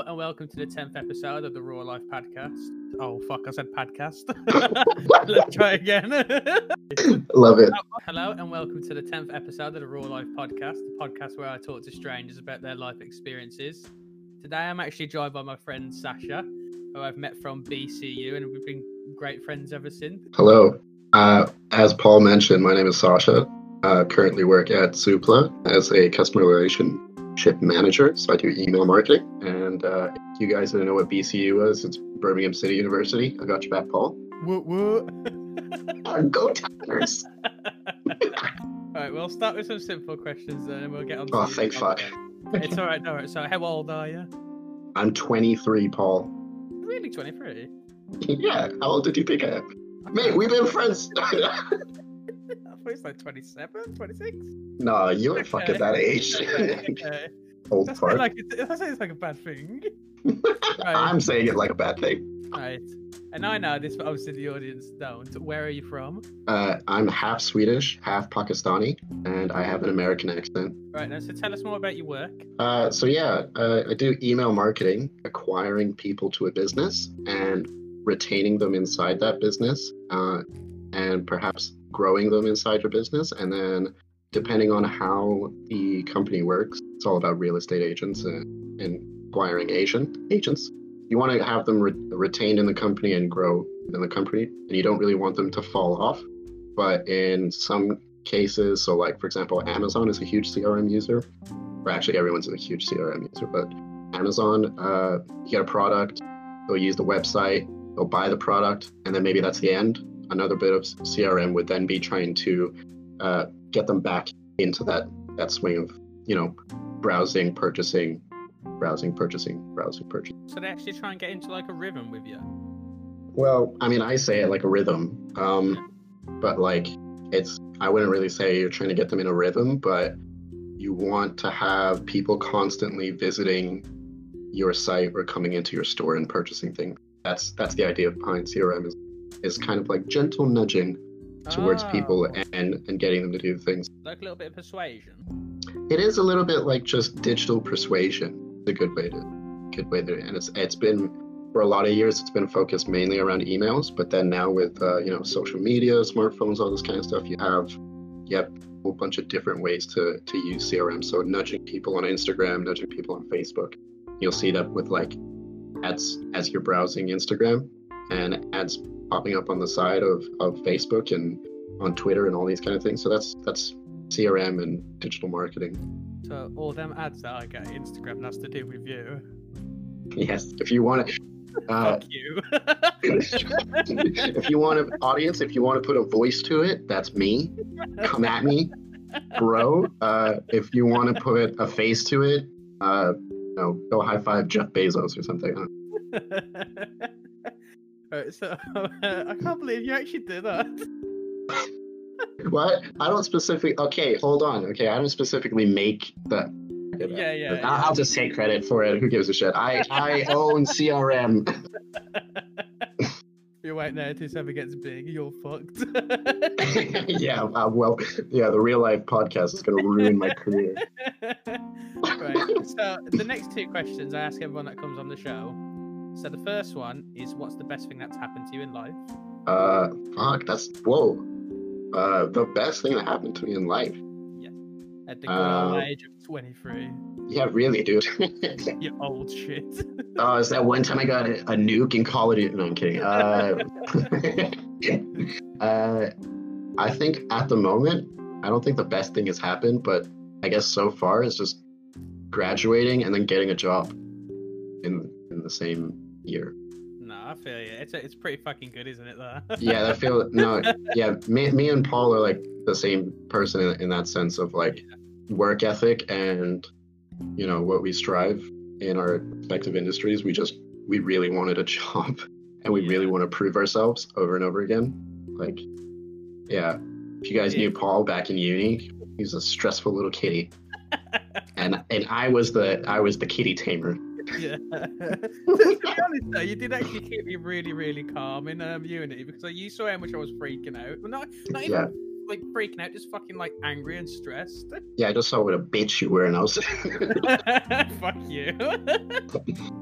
Hello and welcome to the 10th episode of the Raw Life podcast. Oh, fuck, I said podcast. Let's try again. Love it. Hello and welcome to the 10th episode of the Raw Life podcast, the podcast where I talk to strangers about their life experiences. Today I'm actually joined by my friend Sasha, who I've met from BCU, and we've been great friends ever since. Hello. Uh, as Paul mentioned, my name is Sasha. Uh, currently work at Zoopla as a customer relationship manager. So I do email marketing. And uh, if you guys didn't know what BCU is, it's Birmingham City University. I got you back, Paul. Woo woo. Uh, go Tigers! all right, we'll start with some simple questions then, and we'll get on. To Oh, the thank fuck. It's all right, all right. so how old are you? I'm 23, Paul. Really, 23? yeah, how old did you think I am? Mate, we've been friends. I thought it's like 27, 26. no, you ain't fucking that age. Okay. Old That's fart. like it, that sounds like a bad thing. I'm saying it like a bad thing. Right. And I know this, but obviously the audience don't. Where are you from? Uh, I'm half Swedish, half Pakistani, and I have an American accent. Right now, so tell us more about your work. Uh, so yeah, uh, I do email marketing, acquiring people to a business and retaining them inside that business, uh, and perhaps growing them inside your business. And then, depending on how the company works, it's all about real estate agents and, and acquiring agent agents. You want to have them re- retained in the company and grow in the company, and you don't really want them to fall off. But in some cases, so like for example, Amazon is a huge CRM user or actually everyone's a huge CRM user, but Amazon, uh, you get a product, they'll use the website, they'll buy the product, and then maybe that's the end. Another bit of CRM would then be trying to uh, get them back into that that swing of you know browsing, purchasing, browsing, purchasing, browsing, purchasing. So they actually try and get into like a rhythm with you. Well, I mean, I say it like a rhythm, um, but like it's I wouldn't really say you're trying to get them in a rhythm, but you want to have people constantly visiting your site or coming into your store and purchasing things. That's that's the idea of behind CRM is is kind of like gentle nudging towards Ah, people and and getting them to do things. Like a little bit of persuasion. It is a little bit like just digital persuasion. It's a good way to good way to and it's it's been for a lot of years it's been focused mainly around emails, but then now with uh, you know social media, smartphones, all this kind of stuff, you have you have a whole bunch of different ways to to use CRM. So nudging people on Instagram, nudging people on Facebook. You'll see that with like ads as you're browsing Instagram and ads popping up on the side of, of Facebook and on Twitter and all these kind of things. So that's that's CRM and digital marketing. So all them ads that I get Instagram, that's to do with you. Yes, if you want to, uh, Fuck you. if you want an audience, if you want to put a voice to it, that's me. Come at me, bro. Uh, if you want to put a face to it, uh, you know, go high five Jeff Bezos or something. I don't so I can't believe you actually did that. What? I don't specifically. Okay, hold on. Okay, I don't specifically make the. Yeah, yeah, I'll, I'll just take credit for it. Who gives a shit? I I own CRM. You're waiting there till ever gets big, you're fucked. yeah, uh, well, yeah, the real life podcast is gonna ruin my career. right. So the next two questions I ask everyone that comes on the show. So the first one is, what's the best thing that's happened to you in life? Uh, fuck, that's whoa. Uh, the best thing that happened to me in life. Yeah. At the good old Uh, age of 23. Yeah, really, dude. You old shit. oh, it's that one time I got a, a nuke in Call of Duty. No, I'm kidding. Uh, uh, I think at the moment, I don't think the best thing has happened, but I guess so far is just graduating and then getting a job in the same year. no, I feel you. It's, it's pretty fucking good, isn't it, though? Yeah, I feel no. Yeah, me, me and Paul are like the same person in, in that sense of like work ethic and you know what we strive in our respective industries. We just we really wanted a job and we really want to prove ourselves over and over again. Like, yeah, if you guys Yeah. knew Paul back in uni, he's a stressful little kitty, and and I was the I was the kitty tamer. Yeah. to be honest, though, you did actually keep me really, really calm in um, Unity because like, you saw how much I was freaking out. Well, not, not even Yeah. like freaking out, just fucking like angry and stressed. Yeah, I just saw what a bitch you were, and I was. Fuck you.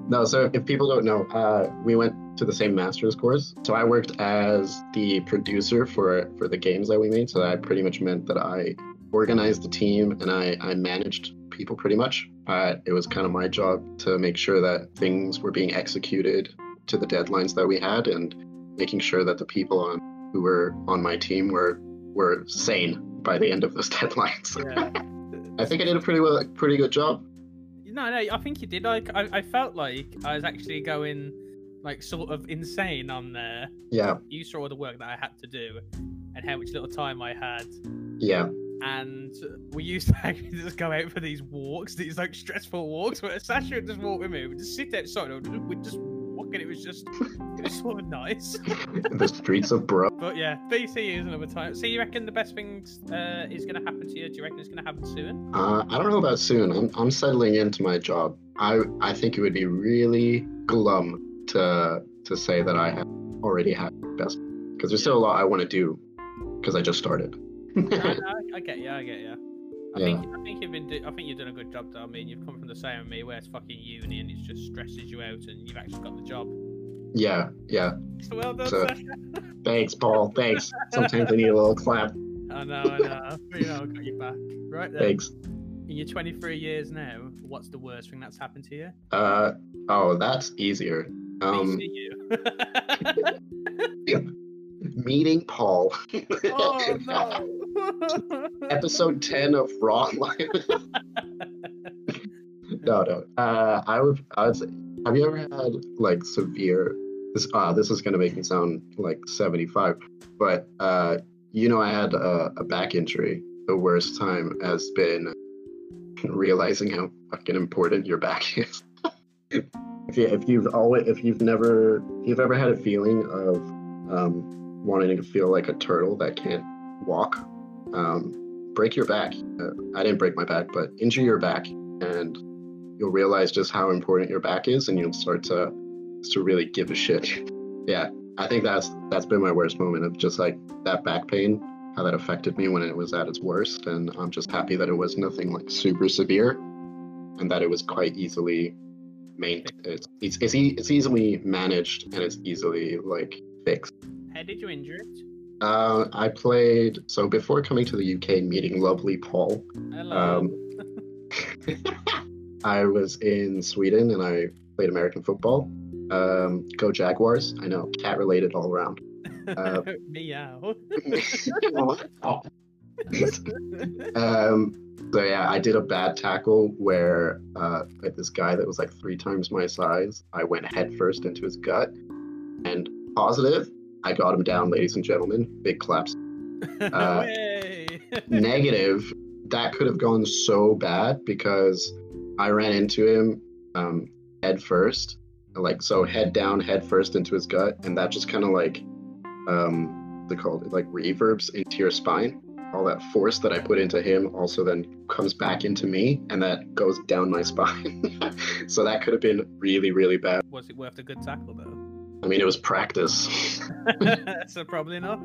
no, so if people don't know, uh, we went to the same master's course. So I worked as the producer for for the games that we made. So that pretty much meant that I organized the team and I I managed people pretty much. Uh, it was kind of my job to make sure that things were being executed to the deadlines that we had and making sure that the people on who were on my team were were sane by the end of those deadlines. Yeah. I think I did a pretty well, pretty good job. No, no, I think you did. Like, I, I felt like I was actually going like sort of insane on there. Yeah, You saw all the work that I had to do and how much little time I had. yeah, And we used to actually just go out for these walks, these like stressful walks, where Sasha would just walk with me. We'd just sit outside and we'd just walk, and it was just, it was sort of nice. the streets of Bro. But yeah, BCU is another time. So you reckon the best thing uh, is going to happen to you? Do you reckon it's going to happen soon? Uh, I don't know about soon. I'm I'm settling into my job. I I think it would be really glum to to say that I have already had best because there's still a lot I want to do because I just started. No, no, I, get you. I get you. I Yeah. think I think you've been do- I think you've done a good job though. I mean, you've come from the same with me, where it's fucking uni and it just stresses you out, and you've actually got the job. yeah, yeah. So well done, So- Thanks, Paul. Thanks. Sometimes I need a little clap. I know, I know. But, you know, I got you back. Right then. Thanks. In your 23 years now, what's the worst thing that's happened to you? Uh oh, that's easier. Um, meeting Paul. oh no. Episode ten of Raw Life. no, no. Uh, I would. I would say. Have you ever had like severe? This ah, this is gonna make me sound like seventy-five, but uh, you know, I had a, a back injury. The worst time has been realizing how fucking important your back is. if you if you've always if you've never if you've ever had a feeling of um, wanting to feel like a turtle that can't walk, um, break your back. Uh, I didn't break my back, but injure your back, and you'll realize just how important your back is, and you'll start to to really give a shit. yeah, I think that's that's been my worst moment of just like that back pain, how that affected me when it was at its worst, and I'm just happy that it was nothing like super severe, and that it was quite easily maintained. It's it's it's, e- it's easily managed and it's easily like fixed. How did you injure it? Uh, I played so before coming to the UK meeting lovely Paul. Hello. Um, I was in Sweden and I played American football. Um, go Jaguars! I know, cat related all around. uh, Meow. um, so yeah, I did a bad tackle where uh, like this guy that was like three times my size. I went headfirst into his gut, and positive, I got him down, ladies and gentlemen. Big claps. Uh, negative, that could have gone so bad because I ran into him um, head first, like so head down, head first into his gut, and that just kind of like um, they called it like reverbs into your spine. All that force that I put into him also then comes back into me, and that goes down my spine. so that could have been really, really bad. Was it worth a good tackle though? I mean, it was practice. so probably not.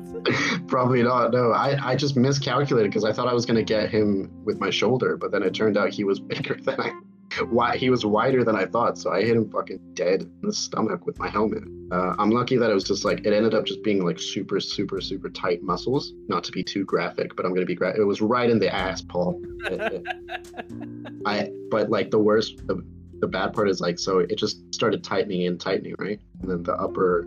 Probably not. No, I, I just miscalculated because I thought I was going to get him with my shoulder, but then it turned out he was bigger than I. Why he was wider than I thought, so I hit him fucking dead in the stomach with my helmet. Uh, I'm lucky that it was just like it ended up just being like super, super, super tight muscles. Not to be too graphic, but I'm gonna be gra- It was right in the ass, Paul. I but like the worst, the, the bad part is like so it just started tightening and tightening, right? And then the upper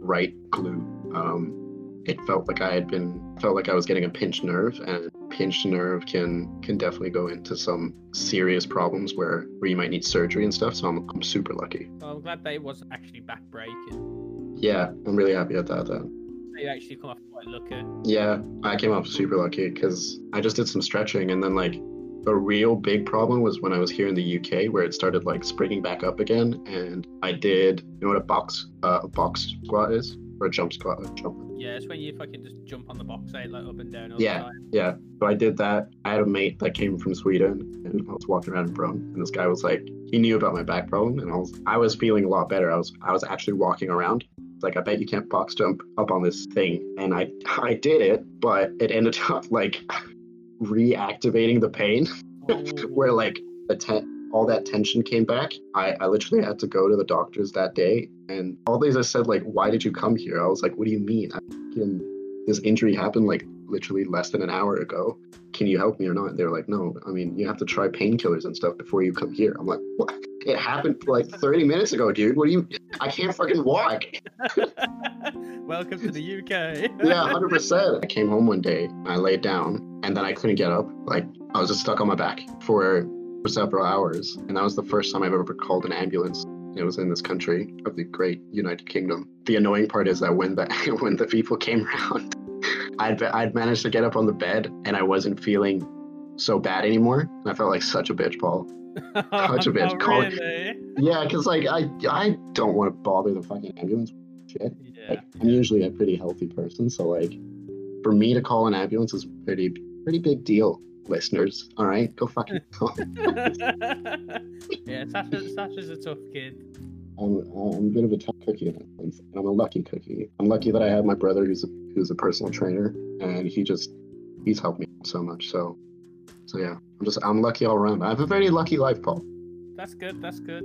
right glute um, it felt like I had been felt like I was getting a pinched nerve, and pinched nerve can can definitely go into some serious problems where where you might need surgery and stuff. So I'm I'm super lucky. well, I'm glad that it wasn't actually back breaking. Yeah, I'm really happy about that. You actually come off quite lucky. Yeah, I came off super lucky because I just did some stretching, and then like the real big problem was when I was here in the UK where it started like springing back up again, and I did you know what a box uh, a box squat is or a jump squat a jump Yeah, it's when you fucking just jump on the box, eh, like up and down all Yeah. the time. Yeah, so I did that. I had a mate that came from Sweden, and I was walking around in Brone, and this guy was like, he knew about my back problem, and I was, I was feeling a lot better. I was, I was actually walking around, like I bet you can't box jump up on this thing, and I I did it, but it ended up like reactivating the pain where like the ten- all that tension came back. I, I literally had to go to the doctors that day, and all these I said like, "Why did you come here?" I was like, "What do you mean? Fucking- this injury happened like literally less than an hour ago. Can you help me or not?" They were like, "No. I mean, you have to try painkillers and stuff before you come here." I'm like, "What? It happened like 30 minutes ago, dude. What do you? I can't fucking walk." Welcome to the UK. yeah, hundred percent. I came home one day, I laid down, and then I couldn't get up. Like I was just stuck on my back for for several hours, and that was the first time I've ever called an ambulance. It was in this country of the great United Kingdom. The annoying part is that when the when the people came around, I'd I'd managed to get up on the bed, and I wasn't feeling so bad anymore. And I felt like such a bitch, Paul. Bitch. Oh, Call- really? Yeah, because like I I don't want to bother the fucking ambulance. Shit. Yeah. Like, I'm usually a pretty healthy person, so like, for me to call an ambulance is pretty pretty big deal. Listeners, all right, go fucking. Call. Yeah, Sasha, Sasha's a tough kid. I'm I'm a bit of a tough cookie in that sense, and I'm a lucky cookie. I'm lucky that I have my brother who's a, who's a personal trainer, and he just he's helped me so much. So, so yeah, I'm just I'm lucky all around. I have a very lucky life, Paul. That's good. That's good.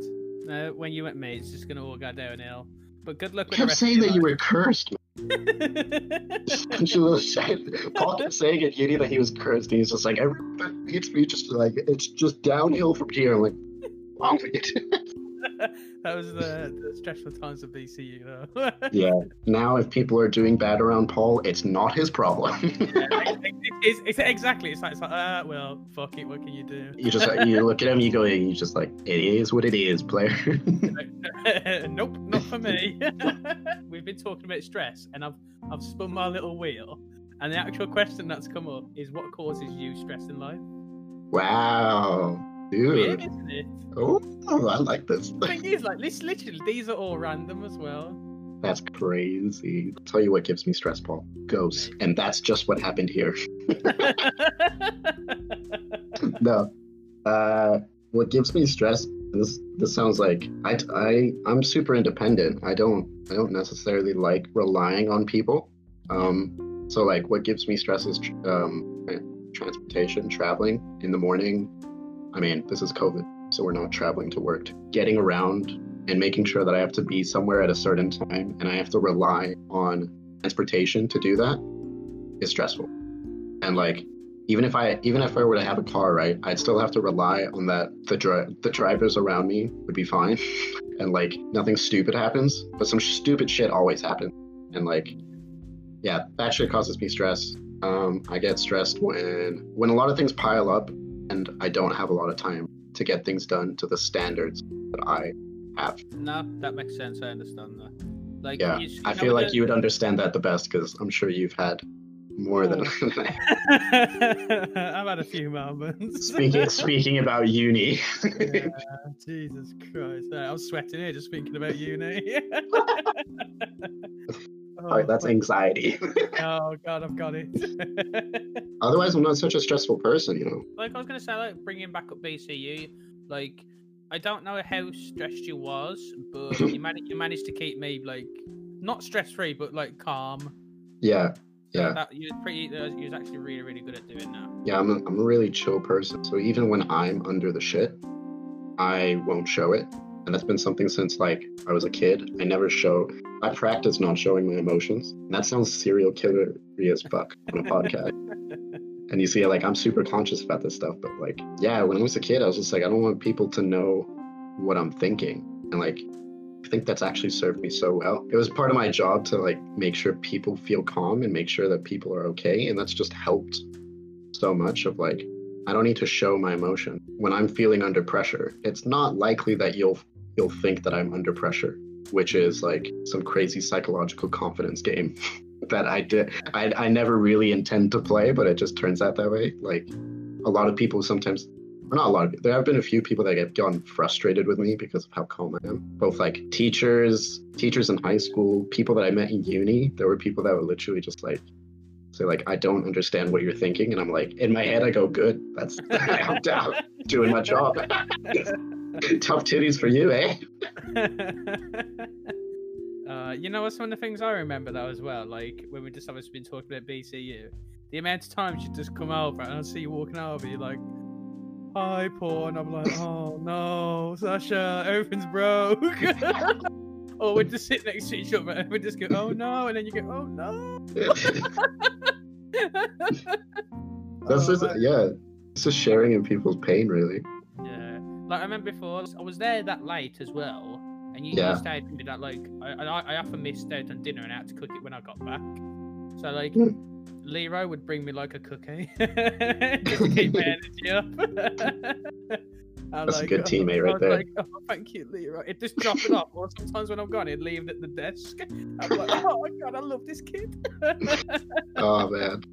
Uh, when you met me, it's just gonna all go downhill. But good luck I with kept the saying that rest you were cursed. She was saying, Paul kept saying at uni that he was cursed, and he's just like, hates me, just like it's just downhill from here. I'm like, wrong with you? that was the, the stressful times of BCU, though. Yeah. Now, if people are doing bad around Paul, it's not his problem. it's, it's exactly. It's like, it's like uh, well, fuck it. What can you do? you just you look at him, you go, you just like, it is what it is, player. nope, not for me. We've been talking about stress, and I've I've spun my little wheel, and the actual question that's come up is what causes you stress in life? wow, Weird, dude. isn't it? Oh, I like this. The thing is, like, this literally, these are all random as well. That's crazy. I'll tell you what gives me stress, Paul. Ghosts, and that's just what happened here. no. Uh, what gives me stress? This this sounds like I I I'm super independent. I don't I don't necessarily like relying on people. Um, so like what gives me stress is tr- um transportation, traveling in the morning. I mean, this is COVID, so we're not traveling to work. Getting around and making sure that I have to be somewhere at a certain time and I have to rely on transportation to do that is stressful. And like even if I even if I were to have a car, right, I'd still have to rely on that the dri- the drivers around me would be fine, and like nothing stupid happens, but some stupid shit always happens, and like yeah, that shit causes me stress. Um, I get stressed when when a lot of things pile up, and I don't have a lot of time to get things done to the standards that I have. no, that makes sense. I understand that. Like, Yeah, you, I feel like the- you would understand that the best because I'm sure you've had more than oh. I've had a few moments. speaking speaking about uni. Yeah, Jesus Christ. I'm sweating here just thinking about uni. All right, oh, that's anxiety. Oh, God, I've got it. Otherwise, I'm not such a stressful person, you know. like, I was going to say, like, bringing back up BCU, like, I don't know how stressed you was, but you, managed you managed to keep me, like, not stress free, but, like, calm. Yeah, So yeah, That, you was pretty, you was actually really, really good at doing that. yeah. I'm a, I'm a really chill person. So even when I'm under the shit, I won't show it. And that's been something since like I was a kid. I never show. I practice not showing my emotions. And that sounds serial killer as fuck on a podcast. And you see, like I'm super conscious about this stuff. But like, yeah, when I was a kid, I was just like, I don't want people to know what I'm thinking. And like, I think that's actually served me so well. It was part of my job to like make sure people feel calm and make sure that people are okay. And that's just helped so much of like, I don't need to show my emotion when I'm feeling under pressure. It's not likely that you'll you'll think that I'm under pressure, which is like some crazy psychological confidence game that I did I I never really intend to play, but it just turns out that way. Like a lot of people sometimes or not a lot of there have been a few people that have gotten frustrated with me because of how calm I am. Both like teachers, teachers in high school, people that I met in uni. There were people that were literally just like say like I don't understand what you're thinking, and I'm like in my head I go good. That's I'm down doing my job. Tough titties for you, eh? Uh, you know what's one of the things I remember though as well, like when we just obviously been talking about BCU, the amount of times you just come over and I see you walking over, you're like, "Hi, Paul," and I'm like, "Oh no, Sasha, everything's broke." or we just sit next to each other and we just go, "Oh no," and then you go, "Oh no." That's Oh, just yeah. It's just sharing in people's pain, really. Like I remember before, I was there that late as well, and you, Yeah. with me that like I, I I often missed out on dinner and I had to cook it when I got back. So like. Hmm. Leroy would bring me like a cookie just to keep my energy up. I'm That's a good oh, teammate I right there. Like, oh, thank you, Leroy. It just drop it off, or sometimes when I'm gone, he'd leave it at the desk. I'm like, oh my god, I love this kid. Oh man,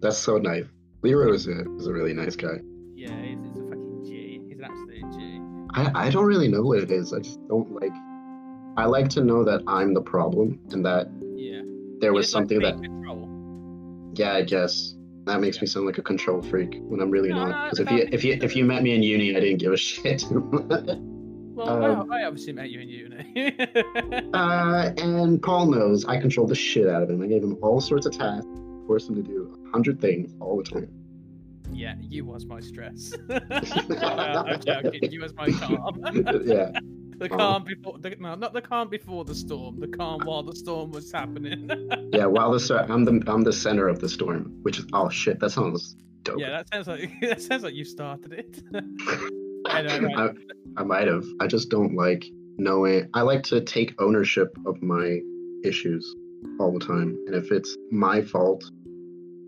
that's so nice. Leroy is a is a really nice guy. yeah, he's, he's I I don't really know what it is. I just don't like. I like to know that I'm the problem and that Yeah. there was something to that control. yeah I guess that makes me sound like a control freak when I'm really No, not. no, Because if you if you if you met me in uni, I didn't give a shit. Well, Um, I, I obviously met you in uni. uh, and Paul knows I controlled the shit out of him. I gave him all sorts of tasks, forced him to do a hundred things all the time. Yeah, you was my stress. I'm joking. You was my calm. yeah, the Oh. calm before, the, no, not the calm before the storm. The calm while the storm was happening. yeah. While the I'm the I'm the center of the storm, which is oh shit. That sounds dope. yeah, that sounds like that sounds like you started it. Anyway, I, right. I might have. I just don't like knowing. I like to take ownership of my issues all the time. And if it's my fault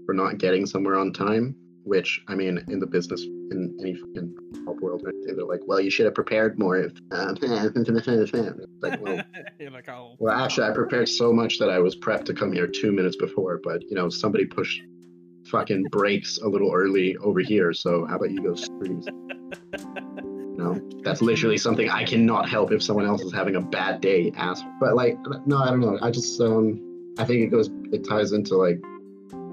for not getting somewhere on time, which I mean, in the business, in any fucking pop world, they're like, well, you should have prepared more. If um, like, well, like, oh. well, actually, I prepared so much that I was prepped to come here two minutes before, but you know, somebody pushed fucking brakes a little early over here. So how about you go screw no, that's literally something I cannot help if someone else is having a bad day, ass. But like, no, I don't know. I just, um, I think it goes, it ties into like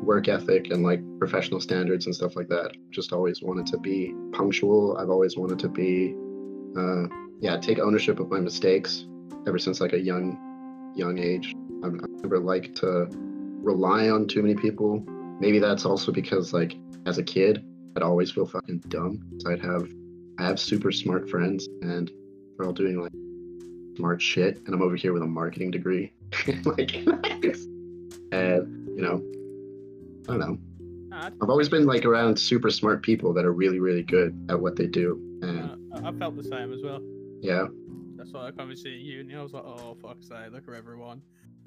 work ethic and like professional standards and stuff like that. Just always wanted to be punctual. I've always wanted to be, uh, yeah, take ownership of my mistakes ever since like a young, young age. I've, I've never liked to rely on too many people. Maybe that's also because like as a kid, I'd always feel fucking dumb. So I'd have I have super smart friends and they're all doing like smart shit and I'm over here with a marketing degree. like and you know, I don't know. Nah, I've always been like around super smart people that are really, really good at what they do. And uh, I felt the same as well. yeah. That's why I come and see you, uni. I was like, oh fuck's sake, look at everyone.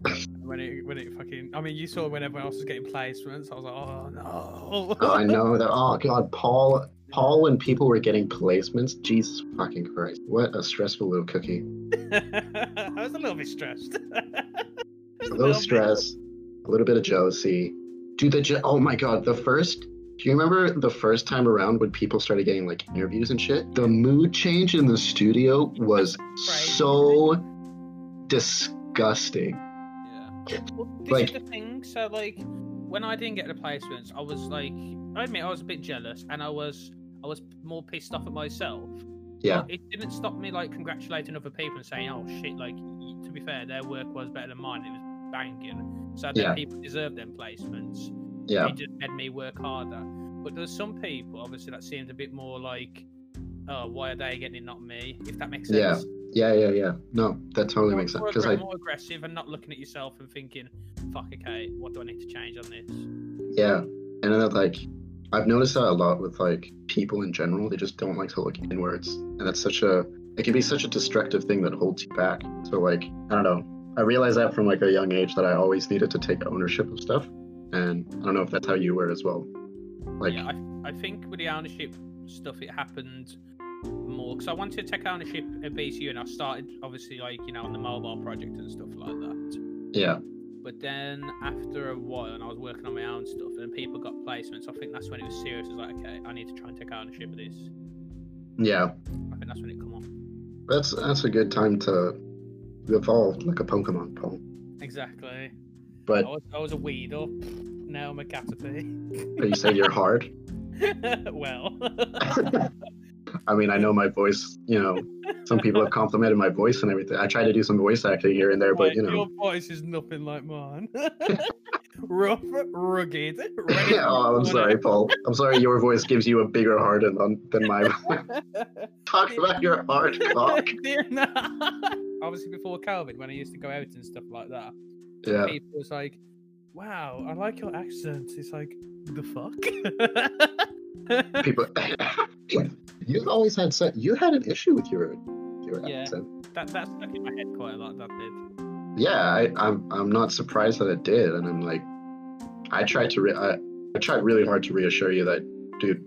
When it when it fucking, I mean, you saw when everyone else was getting placements. I was like, oh no. Oh, I know that oh god, Paul Paul when people were getting placements, Jesus fucking Christ. What a stressful little cookie. I was a little bit stressed. a little stress, a little bit of jealousy. Dude, the oh my god, the first. Do you remember the first time around when people started getting like interviews and shit? The mood change in the studio was so disgusting. Yeah. Well, this Like- is the thing. So, like, when I didn't get the placements, I was like, I admit I was a bit jealous, and I was, I was more pissed off at myself. Yeah, But it didn't stop me like congratulating other people and saying, "Oh shit!" Like, to be fair, their work was better than mine. It was banging. So that Yeah. people deserve them placements. yeah, It just made me work harder. But there's some people, obviously, that seemed a bit more like, "Oh, why are they getting it, not me?" If that makes Yeah. sense. yeah, yeah, yeah. yeah. No, that totally more, makes sense. Because aggr- I, more aggressive and not looking at yourself and thinking, "Fuck, okay, what do I need to change on this?" yeah, and I then like, I've noticed that a lot with like people in general. They just don't like to look inwards, and that's such a. It can be such a destructive thing that holds you back. So like, I don't know. I realized that from like a young age that I always needed to take ownership of stuff, and I don't know if that's how you were as well. Like, yeah, I, I think with the ownership stuff, it happened more because I wanted to take ownership at BCU, and I started obviously like you know on the mobile project and stuff like that. yeah, But then after a while, and I was working on my own stuff, and people got placements. I think that's when it was serious. I was like, okay, I need to try and take ownership of this. yeah. I think that's when it come on. That's that's a good time to evolve like a Pokemon, Paul. Exactly. But I was, I was a Weedle. Now I'm a Caterpie. are you saying you're hard? well, I mean, I know my voice. You know, some people have complimented my voice and everything. I try to do some voice acting here and there, but you know. your voice is nothing like mine. Rough, rugged. ready oh, I'm sorry, Paul. I'm sorry. Your voice gives you a bigger heart than than my. Talk about your heart, cock. Obviously, before COVID, when I used to go out and stuff like that, Yeah. people was like, "Wow, I like your accent." It's like, the fuck. People. You've always had you had an issue with your your Yeah. accent. that that stuck in my head quite a lot. That did. Yeah, I, I'm I'm not surprised that it did, and I'm like, I tried to re- I, I tried really hard to reassure you that, dude,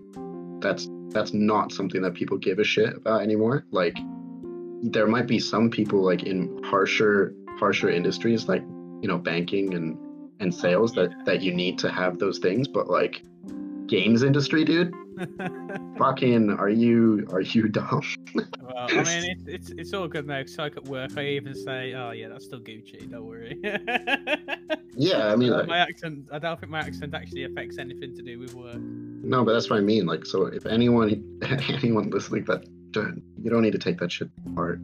that's that's not something that people give a shit about anymore. Like, there might be some people like in harsher harsher industries, like you know banking and and sales that that you need to have those things, but like games industry, dude, fucking, are you are you dumb? well, I mean, it's, it's it's all good now. 'cause like at work, I even say, "Oh yeah, that's still Gucci. Don't worry." Yeah, I mean, like, my accent. I don't think my accent actually affects anything to do with work. No, but that's what I mean. Like, so if anyone, anyone listening, that don't, you don't need to take that shit heart.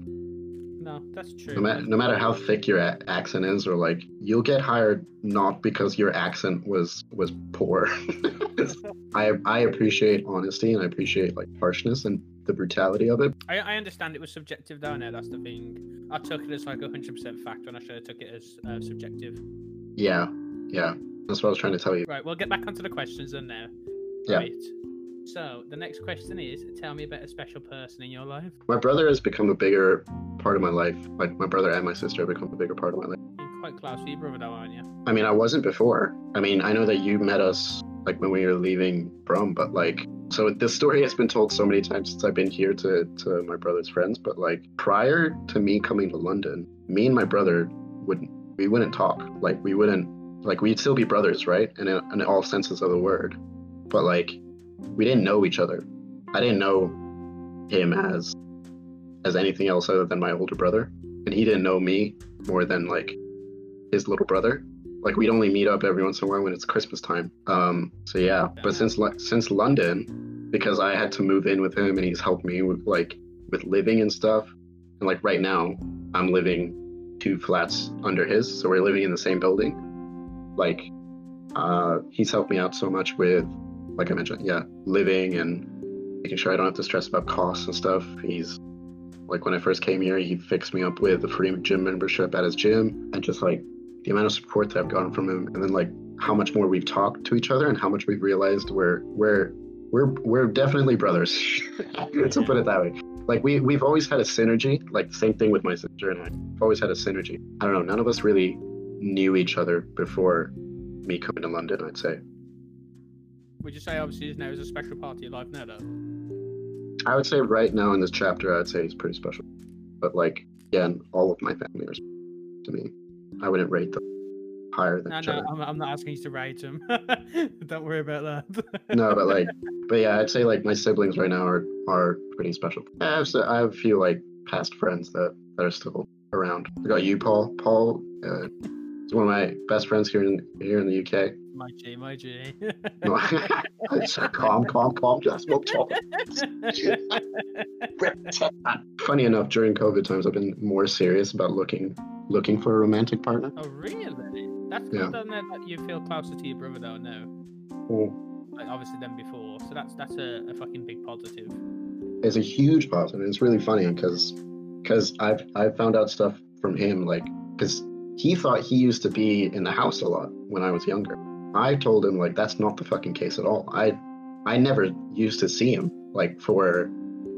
No, that's true. No, ma- no matter how thick your a- accent is, or like, you'll get hired not because your accent was was poor. I I appreciate honesty and I appreciate like harshness and the brutality of it. I, I understand it was subjective though. No, that's the thing. I took it as like a hundred percent fact when I should have took it as uh, subjective. Yeah, yeah. That's what I was trying to tell you. Right, we'll get back onto the questions then now. Yeah. Right. So the next question is: Tell me about a special person in your life. My brother has become a bigger part of my life. Like my brother and my sister have become a bigger part of my life. You're quite close with your brother, though, aren't you? I mean, I wasn't before. I mean, I know that you met us like when we were leaving Brum, but like, so this story has been told so many times since I've been here to to my brother's friends. But like, prior to me coming to London, me and my brother wouldn't we wouldn't talk. Like, we wouldn't like we'd still be brothers, right? And in, in all senses of the word. But like, we didn't know each other. I didn't know him as as anything else other than my older brother, and he didn't know me more than like his little brother like we'd only meet up every once in a while when it's Christmas time. Um, so yeah, but since since London, because I had to move in with him and he's helped me with like with living and stuff. And like right now, I'm living two flats under his, so we're living in the same building. Like, uh, he's helped me out so much with, like I mentioned, yeah, living and making sure I don't have to stress about costs and stuff. He's like when I first came here, he fixed me up with a free gym membership at his gym and just like the amount of support that I've gotten from him, and then like how much more we've talked to each other, and how much we've realized we're we're we're we're definitely brothers. to put it that way, like we we've always had a synergy. Like same thing with my sister and I. We've always had a synergy. I don't know. None of us really knew each other before me coming to London. I'd say. Would you say obviously his now is a special part of your life now, though? I would say right now in this chapter, I'd say he's pretty special. But like again, all of my family are to me. I wouldn't rate them higher than No, each no, other. I'm, I'm not asking you to rate them. Don't worry about that. no, but like, but yeah, I'd say like my siblings right now are are pretty special. I have I have a few like past friends that that are still around. I got you, Paul. Paul uh, one of my best friends here in here in the UK. my G, my G. Calm, calm, calm. Just we'll talk. Uh, funny enough, during COVID times, I've been more serious about looking looking for a romantic partner. oh, really? That's Yeah. good, doesn't it? That you feel closer to your brother, though, now. Well, oh. Like, obviously, than before. So that's that's a, a fucking big positive. it's a huge positive. It's really funny because because I've I've found out stuff from him like because he thought he used to be in the house a lot when I was younger. I told him like that's not the fucking case at all. I I never used to see him like for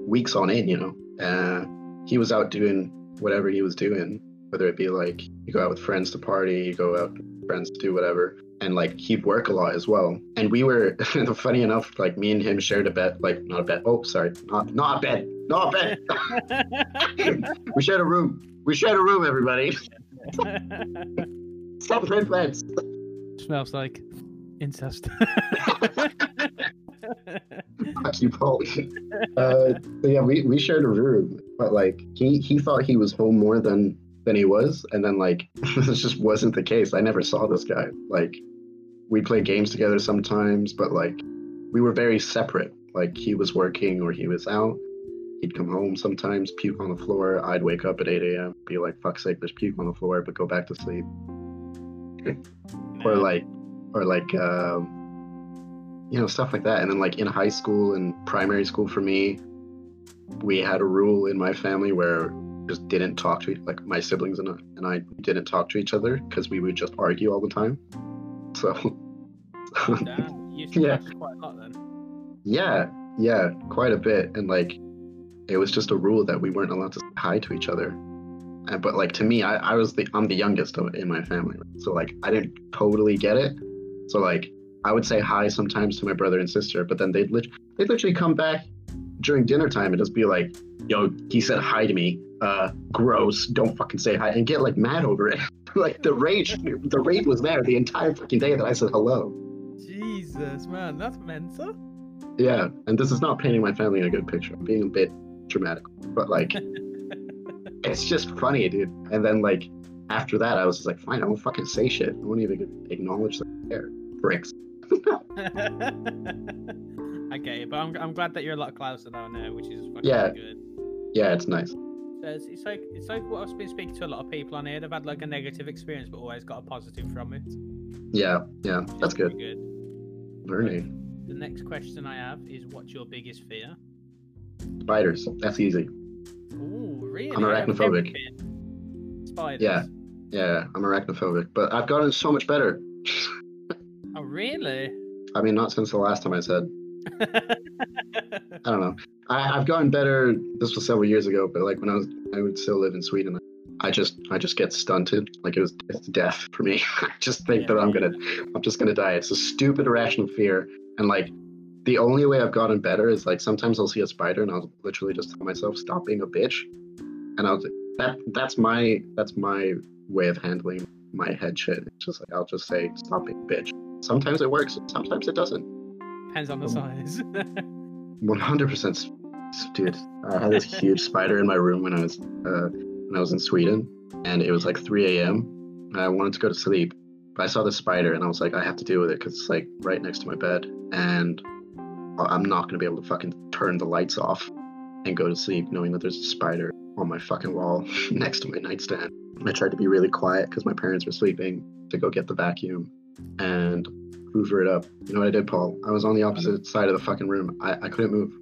weeks on end, you know. Uh, he was out doing whatever he was doing, whether it be like you go out with friends to party, you go out with friends to do whatever, and like he'd work a lot as well. And we were funny enough, like me and him shared a bed, like not a bed. Oh, sorry, not not a bed, not a bed. we shared a room. We shared a room, everybody. Stop red. Smells like incest. Fuck you, Paul. uh, but yeah, we, we shared a room, but like he he thought he was home more than than he was, and then like this just wasn't the case. I never saw this guy. Like we play games together sometimes, but like we were very separate. Like he was working or he was out, He'd come home sometimes, puke on the floor. I'd wake up at 8 a.m., be like, fuck's sake, there's puke on the floor, but go back to sleep. Or like, or like, um, you know, stuff like that. And then like in high school and primary school for me, we had a rule in my family where just didn't talk to each like my siblings and I, and I didn't talk to each other because we would just argue all the time. So Yeah. quite a lot then. yeah, yeah, quite a bit. And like it was just a rule that we weren't allowed to say hi to each other. And, but like to me, I, I was the I'm the youngest of- in my family, so like I didn't totally get it. So like I would say hi sometimes to my brother and sister, but then they'd lit- they'd literally come back during dinner time and just be like, "Yo, he said hi to me. Uh, gross. Don't fucking say hi," and get like mad over it. like the rage, the rage was there the entire fucking day that I said hello. Jesus, man, that's mental. Yeah, and this is not painting my family in a good picture. I'm being a bit dramatic, but like, it's just funny, dude. And then like after that, I was just like, fine, I won't fucking say shit. I won't even acknowledge that I care. Bricks. I get it, but I'm, I'm glad that you're a lot closer now, now which is fucking Yeah. good. Yeah, it's nice. So it's, it's like it's like what I've been speaking to a lot of people on here. They've had like a negative experience, but always got a positive from it. Yeah, yeah, that's good. good. Learning. The next question I have is, what's your biggest fear? Spiders. That's easy. Ooh, really? I'm arachnophobic. Spiders. Yeah. Yeah, I'm arachnophobic, but I've gotten so much better. Oh, really? I mean, not since the last time I said. I don't know. I, I've gotten better. This was several years ago, but like when I was, I would still live in Sweden. I just, I just get stunted. Like it was it's death for me. I just think Yeah, that I'm gonna, I'm just gonna die. It's a stupid irrational fear, and like the only way I've gotten better is like sometimes I'll see a spider and I'll literally just tell myself stop being a bitch, and I'll that that's my that's my way of handling my head shit. It's just like I'll just say stop being a bitch. Sometimes it works. Sometimes it doesn't. Depends on the size. 100% dude i had this huge spider in my room when i was uh, when i was in sweden and it was like 3 a.m and i wanted to go to sleep but i saw the spider and i was like i have to deal with it because it's like right next to my bed and I- i'm not going to be able to fucking turn the lights off and go to sleep knowing that there's a spider on my fucking wall next to my nightstand. I tried to be really quiet because my parents were sleeping to go get the vacuum and hoover it up. You know what i did paul? I was on the opposite side of the fucking room. I, I couldn't move.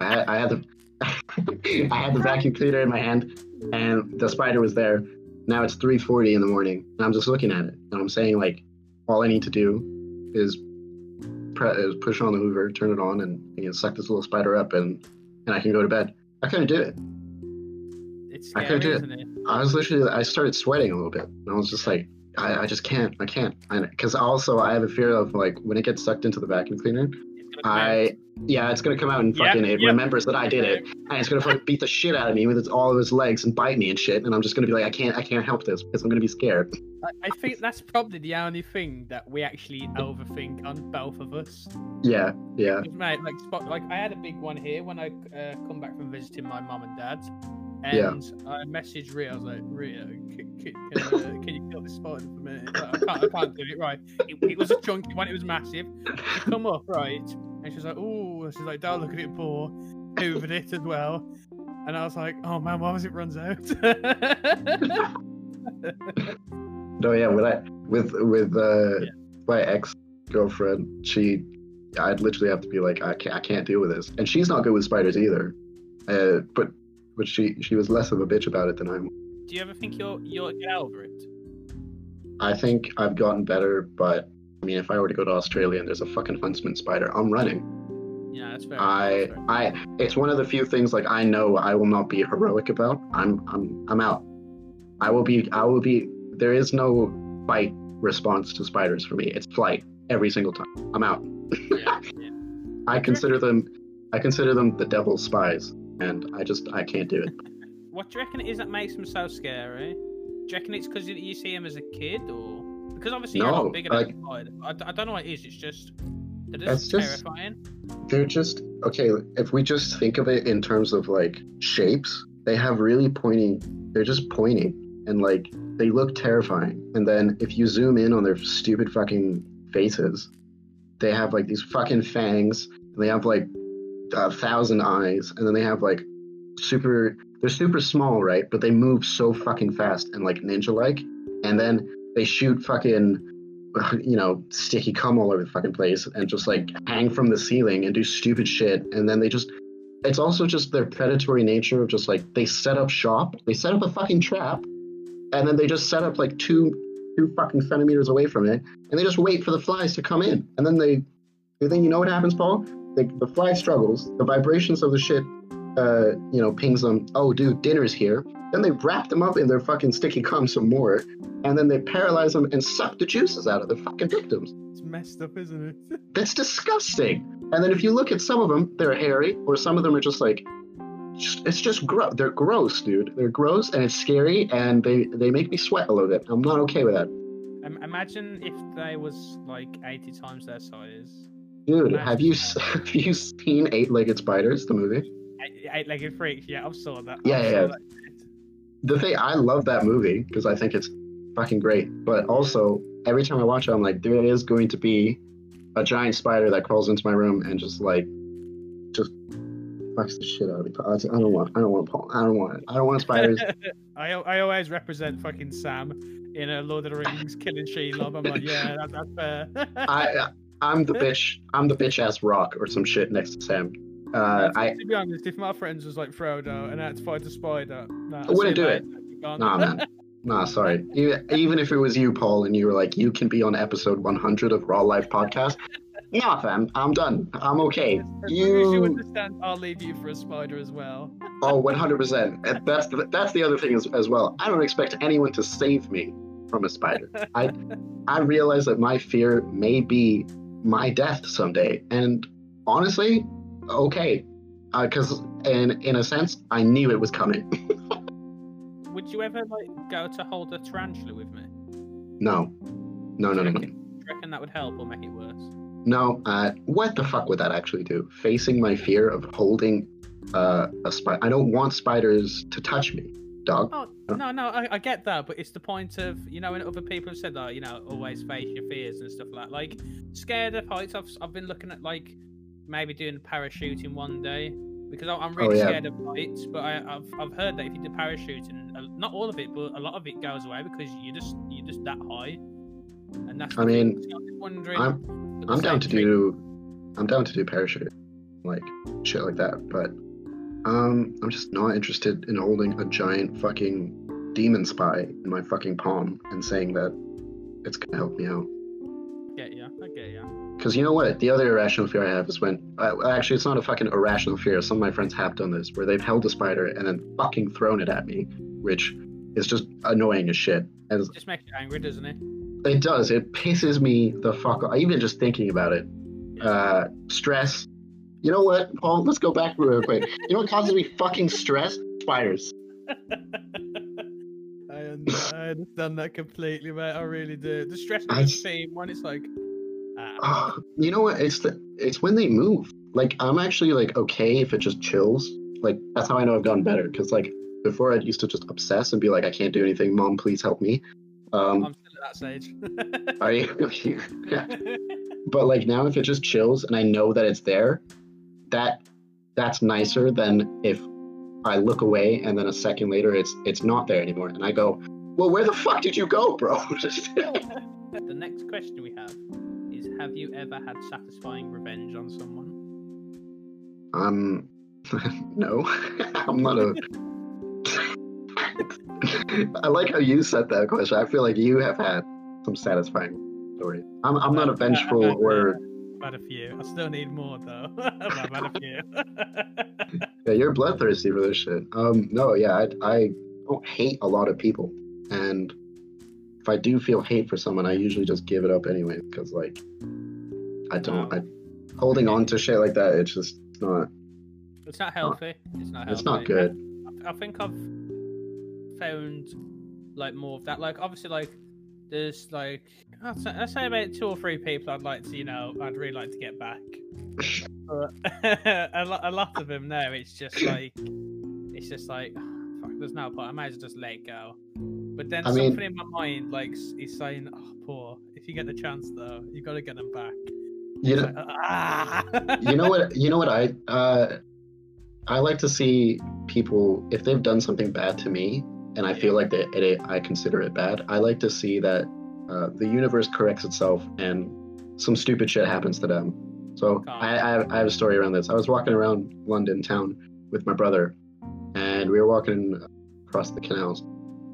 I had, I had the I had the vacuum cleaner in my hand, and the spider was there. Now it's 3:40 in the morning, and I'm just looking at it, and I'm saying like, all I need to do is, pre- is push on the Hoover, turn it on, and you know, suck this little spider up, and and I can go to bed. I couldn't do it. it's I couldn't do it. isn't it? I was literally I started sweating a little bit, and I was just like, I, I just can't, I can't, because also I have a fear of like when it gets sucked into the vacuum cleaner, It's gonna come out. I yeah, it's gonna come out and Yeah, fucking it yeah. remembers that I did it, and it's gonna fucking beat the shit out of me with its, all of its legs and bite me and shit, and I'm just gonna be like, I can't, I can't help this because I'm gonna be scared. I, I think that's probably the only thing that we actually overthink on both of us. Yeah, yeah. Mate, like, spot, like I had a big one here when I uh, come back from visiting my mum and dad, Yeah. and I messaged Ria. I was like, Ria, can, can, uh, can you kill this spider for me? Like, I, can't, I can't do it. Right? It, it was a chunky one. It was massive. Come up right, and she's like, oh, she's like, don't look at it, Paul. Hoovered it as well. And I was like, oh man, why was it runs out? no, yeah. When I with with uh, Yeah. my ex girlfriend, she, I'd literally have to be like, I can't, I can't deal with this, and she's not good with spiders either, uh, but but she she was less of a bitch about it than I'm. Do you ever think you'll you'll get over it? I think I've gotten better, but I mean, if I were to go to Australia and there's a fucking huntsman spider, I'm running. Yeah, that's fair. I that's fair. I it's one of the few things like I know I will not be heroic about. I'm I'm I'm out. I will be I will be there is no fight response to spiders for me. It's flight every single time. I'm out. yeah, yeah. I consider them I consider them the devil's spies and I just I can't do it. What do you reckon it is that makes them so scary? Do you reckon it's because you see him as a kid, or because obviously you're No, bigger like-? I, I don't know what it is. It's just they're It's just terrifying. They're just okay, if we just think of it in terms of like shapes, they have really pointy they're just pointy and like they look terrifying. And then if you zoom in on their stupid fucking faces, they have like these fucking fangs and they have like a thousand eyes and then they have like super. They're super small, right? But they move so fucking fast and like ninja-like, and then they shoot fucking, you know, sticky cum all over the fucking place, and just like hang from the ceiling and do stupid shit, and then they just. It's also just their predatory nature of just like they set up shop, they set up a fucking trap, and then they just set up like two two fucking centimeters away from it, and they just wait for the flies to come in, and then they. Then you know what happens, Paul? the, the fly struggles, the vibrations of the shit, uh, you know, pings them, oh, dude, dinner's here. Then they wrap them up in their fucking sticky cum some more, and then they paralyze them and suck the juices out of the fucking victims. It's messed up, isn't it? That's disgusting. And then if you look at some of them, they're hairy, or some of them are just like, just, it's just gross. They're gross, dude. They're gross, and it's scary, and they they make me sweat a little bit. I'm not okay with that. Um, imagine if they was like 80 times their size. Dude, have you have you seen Eight Legged Spiders, the movie? Eight legged freaks, yeah, I've saw that. Yeah, yeah, that. the thing I love that movie because I think it's fucking great. But also every time I watch it, I'm like, there is going to be a giant spider that crawls into my room and just like, just fucks the shit out of me. I I don't want. I don't want Paul. I don't want. it. I don't want spiders. I, I always represent fucking Sam in a Lord of the Rings killing Shelob. I'm like, yeah, that, that's fair. I I'm the bitch. I'm the bitch ass rock or some shit next to Sam. Uh, I to be honest, if my friends was like Frodo and I had to fight a spider, nah, I wouldn't do it. nah man. Nah, sorry. Even, if it was you, Paul, and you were like, you can be on episode 100 of Raw Life podcast. Nah, fam. I'm done. I'm okay. As you You understand, I'll leave you for a spider as well. Oh, 100%. And That's the, that's the other thing as, as well. I don't expect anyone to save me from a spider. I I realize that my fear may be my death someday. And honestly, okay. Because in in a sense, I knew it was coming. Would you ever like go to hold a tarantula with me? no, no, no, no, no. Do you reckon that would help or make it worse? No, uh, what the fuck would that actually do? Facing my fear of holding uh, a spider. I don't want spiders to touch me, dog. Oh no, no, I, I get that, but it's the point of you know when other people have said that you know always face your fears and stuff like that. Like scared of heights. I've I've been looking at like maybe doing parachuting one day because I- I'm really Oh, yeah. scared of heights. But I, I've I've heard that if you do parachuting, uh, not all of it, but a lot of it goes away because you just you just that high, and that's. I mean, I'm wondering. I'm- I'm down to do I'm down to do parachute, like shit like that. But um, I'm just not interested in holding a giant fucking demon spy in my fucking palm and saying that it's gonna help me out. Because you know what? The other irrational fear I have is when uh, actually it's not a fucking irrational fear. Some of my friends have done this where they've held a spider and then fucking thrown it at me, which is just annoying as shit. And It just makes you angry, doesn't it? it does. It pisses me the fuck off. Even just thinking about it. Uh, stress. You know what, Paul? Let's go back real quick. You know what causes me fucking stress? Spiders. I, un- I understand that completely, mate. I really do. The stress I of the theme when it's like, Ah, you know what? It's the it's when they move. Like I'm actually like okay if it just chills. Like that's how I know I've gotten better. Because like before I used to just obsess and be like I can't do anything. Mom, please help me. Um, I'm still at that stage. are you? but like now if it just chills and I know that it's there, that that's nicer than if I look away and then a second later it's it's not there anymore and I go, well, where the fuck did you go, bro? the next question we have is: Have you ever had satisfying revenge on someone? Um, no, I'm not a. I like how you said that question. I feel like you have had some satisfying stories. I'm, I'm not a vengeful I've or. I've had a few. I still need more though. I've had a few. Yeah, you're bloodthirsty for this shit. Um, no, yeah, I, I don't hate a lot of people, and if I do feel hate for someone, I usually just give it up anyway because like I don't. I, holding on to shit like that, it's just not. it's not healthy. It's not healthy. It's not good. I think I've found like more of that. Like obviously, like there's like I'd say, I'd say about two or three people I'd like to, you know, I'd really like to get back. But a, lot, a lot of them no, it's just like it's just like fuck. There's no point. I might as well just let go. But then I mean- something in my mind like he's saying, "Oh, poor. If you get the chance, though, you got to get them back." You know, Like, ah! you know what? You know what? I uh, I like to see people if they've done something bad to me, and I feel like that it, I consider it bad. I like to see that uh, the universe corrects itself and some stupid shit happens to them. So I, I, have, I have a story around this. I was walking around London town with my brother, and we were walking across the canals,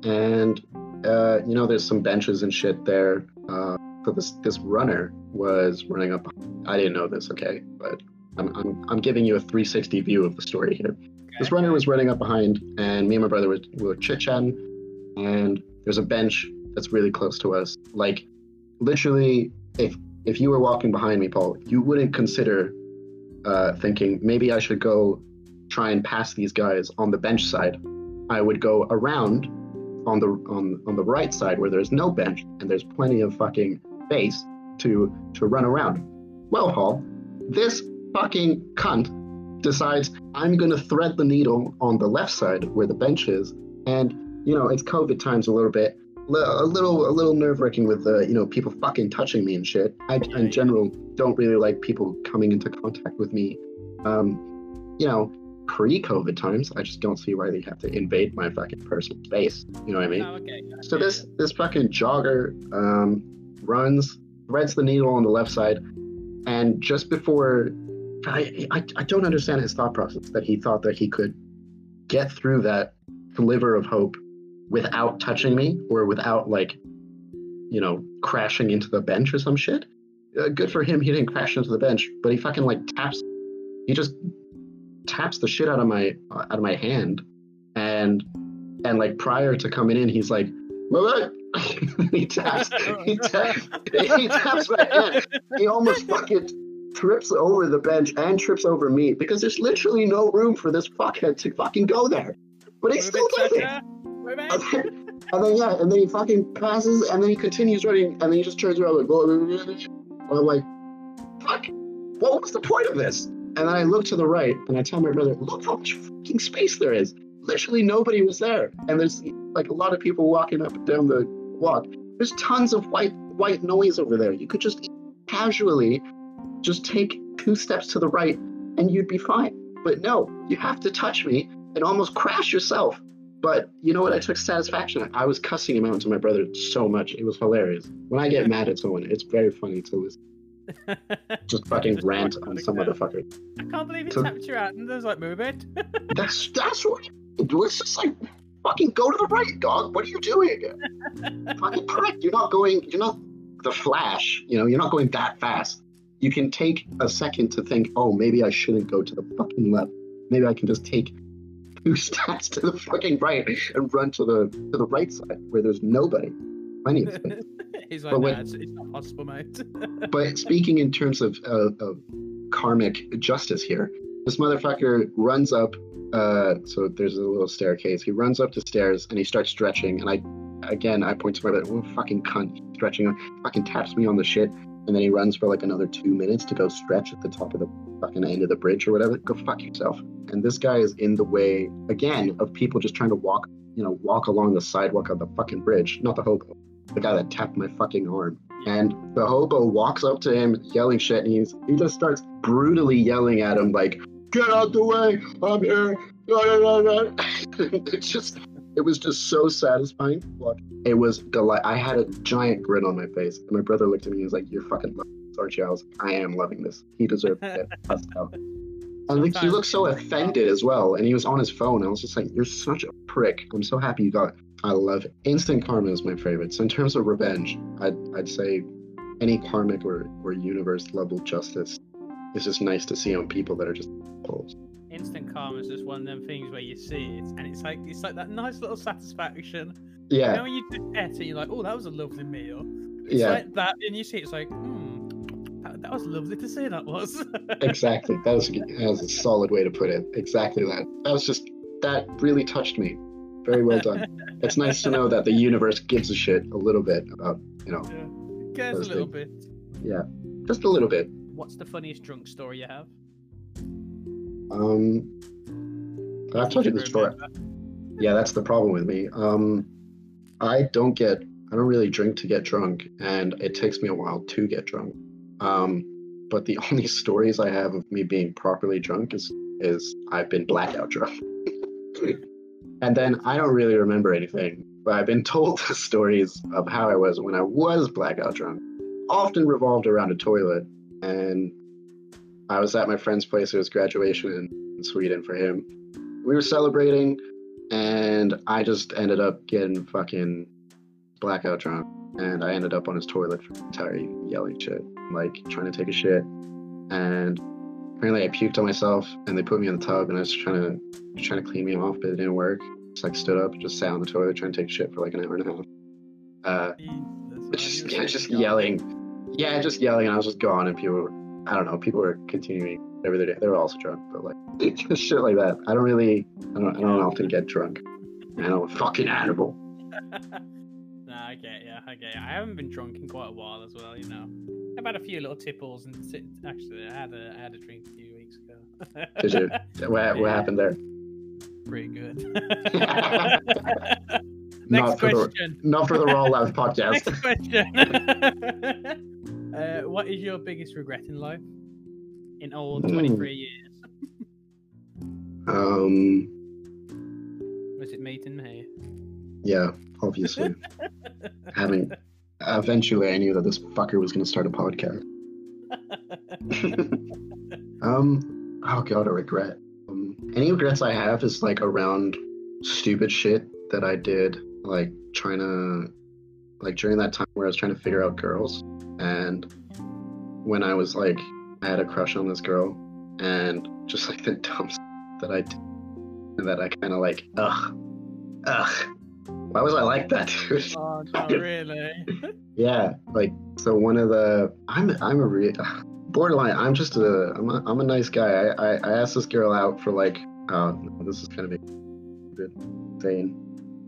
and uh, you know, there's some benches and shit there. Uh, so this this runner was running up. I didn't know this, okay, but I'm I'm, I'm giving you a 360 view of the story here. Okay. This runner was running up behind, and me and my brother were, were chit chatting, and there's a bench that's really close to us. Like, literally, if if you were walking behind me, Paul, you wouldn't consider uh, thinking maybe I should go try and pass these guys on the bench side. I would go around on the on on the right side where there's no bench and there's plenty of fucking space to to run around. Well, Paul, this fucking cunt decides I'm gonna thread the needle on the left side where the bench is, and you know it's COVID times a little bit, a little a little nerve wracking with uh, you know people fucking touching me and shit. I in general don't really like people coming into contact with me. Um, you know, pre-COVID times, I just don't see why they have to invade my fucking personal space. You know what I mean? Oh, okay. So this this fucking jogger um, runs, threads the needle on the left side, and just before, I, I I don't understand his thought process that he thought that he could get through that sliver of hope without touching me or without like, you know, crashing into the bench or some shit. Uh, good for him, he didn't crash into the bench, but he fucking like taps. He just taps the shit out of my out of my hand, and and like prior to coming in, he's like, he taps, he taps, he taps my hand. He almost fucking trips over the bench and trips over me because there's literally no room for this fuckhead to fucking go there. But he still does it. And then, and then yeah, and then he fucking passes, and then he continues running, and then he just turns around like, and I'm like, fuck, what was the point of this? And then I look to the right and I tell my brother, look how much fucking space there is. Literally nobody was there. And there's like a lot of people walking up and down the walk. There's tons of white white noise over there. You could just casually just take two steps to the right and you'd be fine. But no, you have to touch me and almost crash yourself. But you know what? I took satisfaction. I was cussing him out to my brother so much. It was hilarious. When I get mad at someone, it's very funny to listen. Just fucking rant on some motherfucker. I can't believe he so, tapped you out and there's like, move it. that's that's what it was just like fucking go to the right, dog. What are you doing? fucking prick. You're not going you're not the flash, you know, you're not going that fast. You can take a second to think, oh, maybe I shouldn't go to the fucking left. Maybe I can just take two steps to the fucking right and run to the to the right side where there's nobody. Plenty of space. He's like, but when, it's, it's, not possible, mate. but speaking in terms of, uh, of karmic justice here, this motherfucker runs up. Uh, so there's a little staircase. He runs up the stairs and he starts stretching. And I, again, I point to my bed. Oh, fucking cunt, stretching. Fucking taps me on the shit. And then he runs for like another two minutes to go stretch at the top of the fucking end of the bridge or whatever. Go fuck yourself. And this guy is in the way again of people just trying to walk, you know, walk along the sidewalk of the fucking bridge, not the hobo the guy that tapped my fucking arm. And the hobo walks up to him yelling shit, and he's he just starts brutally yelling at him like, "Get out the way! I'm here!" it's just, it was just so satisfying. Look, it was delight. I had a giant grin on my face, and my brother looked at me and was like, "You're fucking loving this, aren't you?" I was, "I am loving this. He deserved it." And like, he looked so offended as well, and he was on his phone. I was just like, "You're such a prick." I'm so happy you got I love. Instant karma is my favorite. So in terms of revenge, I'd, I'd say any karmic or, or universe level justice is just nice to see on people that are just assholes. Instant karma is just one of them things where you see it and it's like it's like that nice little satisfaction. Yeah. You know when you just eat it, you're like, oh, that was a lovely meal. It's yeah. like that, and you see it, it's like, hmm, that, that was lovely to see. That was. exactly. That was that was a solid way to put it. Exactly that. That was just that really touched me very well done. it's nice to know that the universe gives a shit a little bit about, you know. Yeah. Cares a little things. bit. Yeah, just a little bit. What's the funniest drunk story you have? Um, I've told you this before. Yeah, that's the problem with me. Um, I don't get, I don't really drink to get drunk, and it takes me a while to get drunk. Um, but the only stories I have of me being properly drunk is is I've been blackout drunk. and then I don't really remember anything, but I've been told the stories of how I was when I was blackout drunk, often revolved around a toilet. And I was at my friend's place. It was graduation in, Sweden for him. We were celebrating, and I just ended up getting fucking blackout drunk. And I ended up on his toilet for the entire yelling shit, like trying to take a shit. And apparently I puked on myself and they put me in the tub and I was trying to trying to clean me off, but it didn't work. Just like stood up, just sat on the toilet trying to take shit for like an hour and a half. Uh, just yeah, just yelling, yeah, just yelling. And I was just gone, and people, were, I don't know, people were continuing every day. They were also drunk, but like shit like that. I don't really, I don't, I don't often get drunk. I'm a fucking animal. nah, I get yeah, I get. I haven't been drunk in quite a while as well. You know, I've had a few little tipples, and actually, I had a I had a drink a few weeks ago. Did you? What, yeah. what happened there? Pretty good. Next not question. For the, not for the Raw Life podcast. Next question. uh, what is your biggest regret in life? In all 23 mm. years. Um. Was it meeting me? Yeah, obviously. Having eventually, I knew that this fucker was going to start a podcast. um. Oh god, a regret. Um, any regrets I have is like around stupid shit that I did, like trying to, like during that time where I was trying to figure out girls, and when I was like, I had a crush on this girl, and just like the dumb that I did, that I kind of like, ugh, ugh. Why was I like that, dude? Oh, no, really? yeah, like so. One of the I'm I'm a real borderline. I'm just a I'm a I'm a nice guy. I I, I asked this girl out for like oh this is kind of a thing,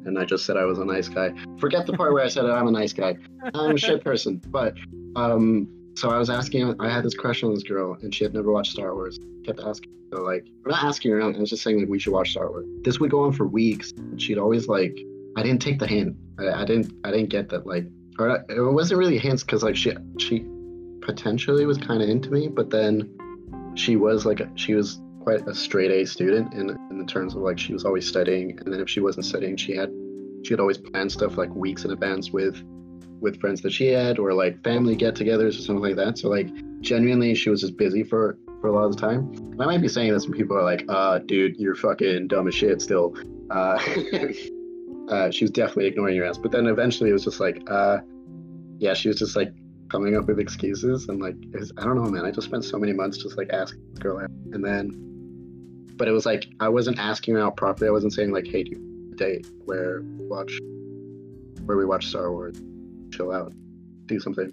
and I just said I was a nice guy. Forget the part where I said I'm a nice guy. I'm a shit person. But um, so I was asking. I had this crush on this girl, and she had never watched Star Wars. Kept asking. So like, I'm not asking her out. I was just saying like we should watch Star Wars. This would go on for weeks. And she'd always like I didn't take the hint. I, I didn't. I didn't get that. Like, or it wasn't really hints because like she she potentially was kind of into me, but then she was like she was quite a straight A student in in the terms of like she was always studying, and then if she wasn't studying, she had she had always planned stuff like weeks in advance with with friends that she had or like family get-togethers or something like that. So like genuinely, she was just busy for for a lot of the time. And I might be saying this when people are like, "Uh, dude, you're fucking dumb as shit still." Uh, uh, she was definitely ignoring your ass. But then eventually it was just like, uh, yeah, she was just like coming up with excuses and like, was, I don't know, man. I just spent so many months just like asking this girl out, and then, but it was like I wasn't asking her out properly. I wasn't saying like, hey, do a date where watch, where we watch Star Wars, chill out, do something.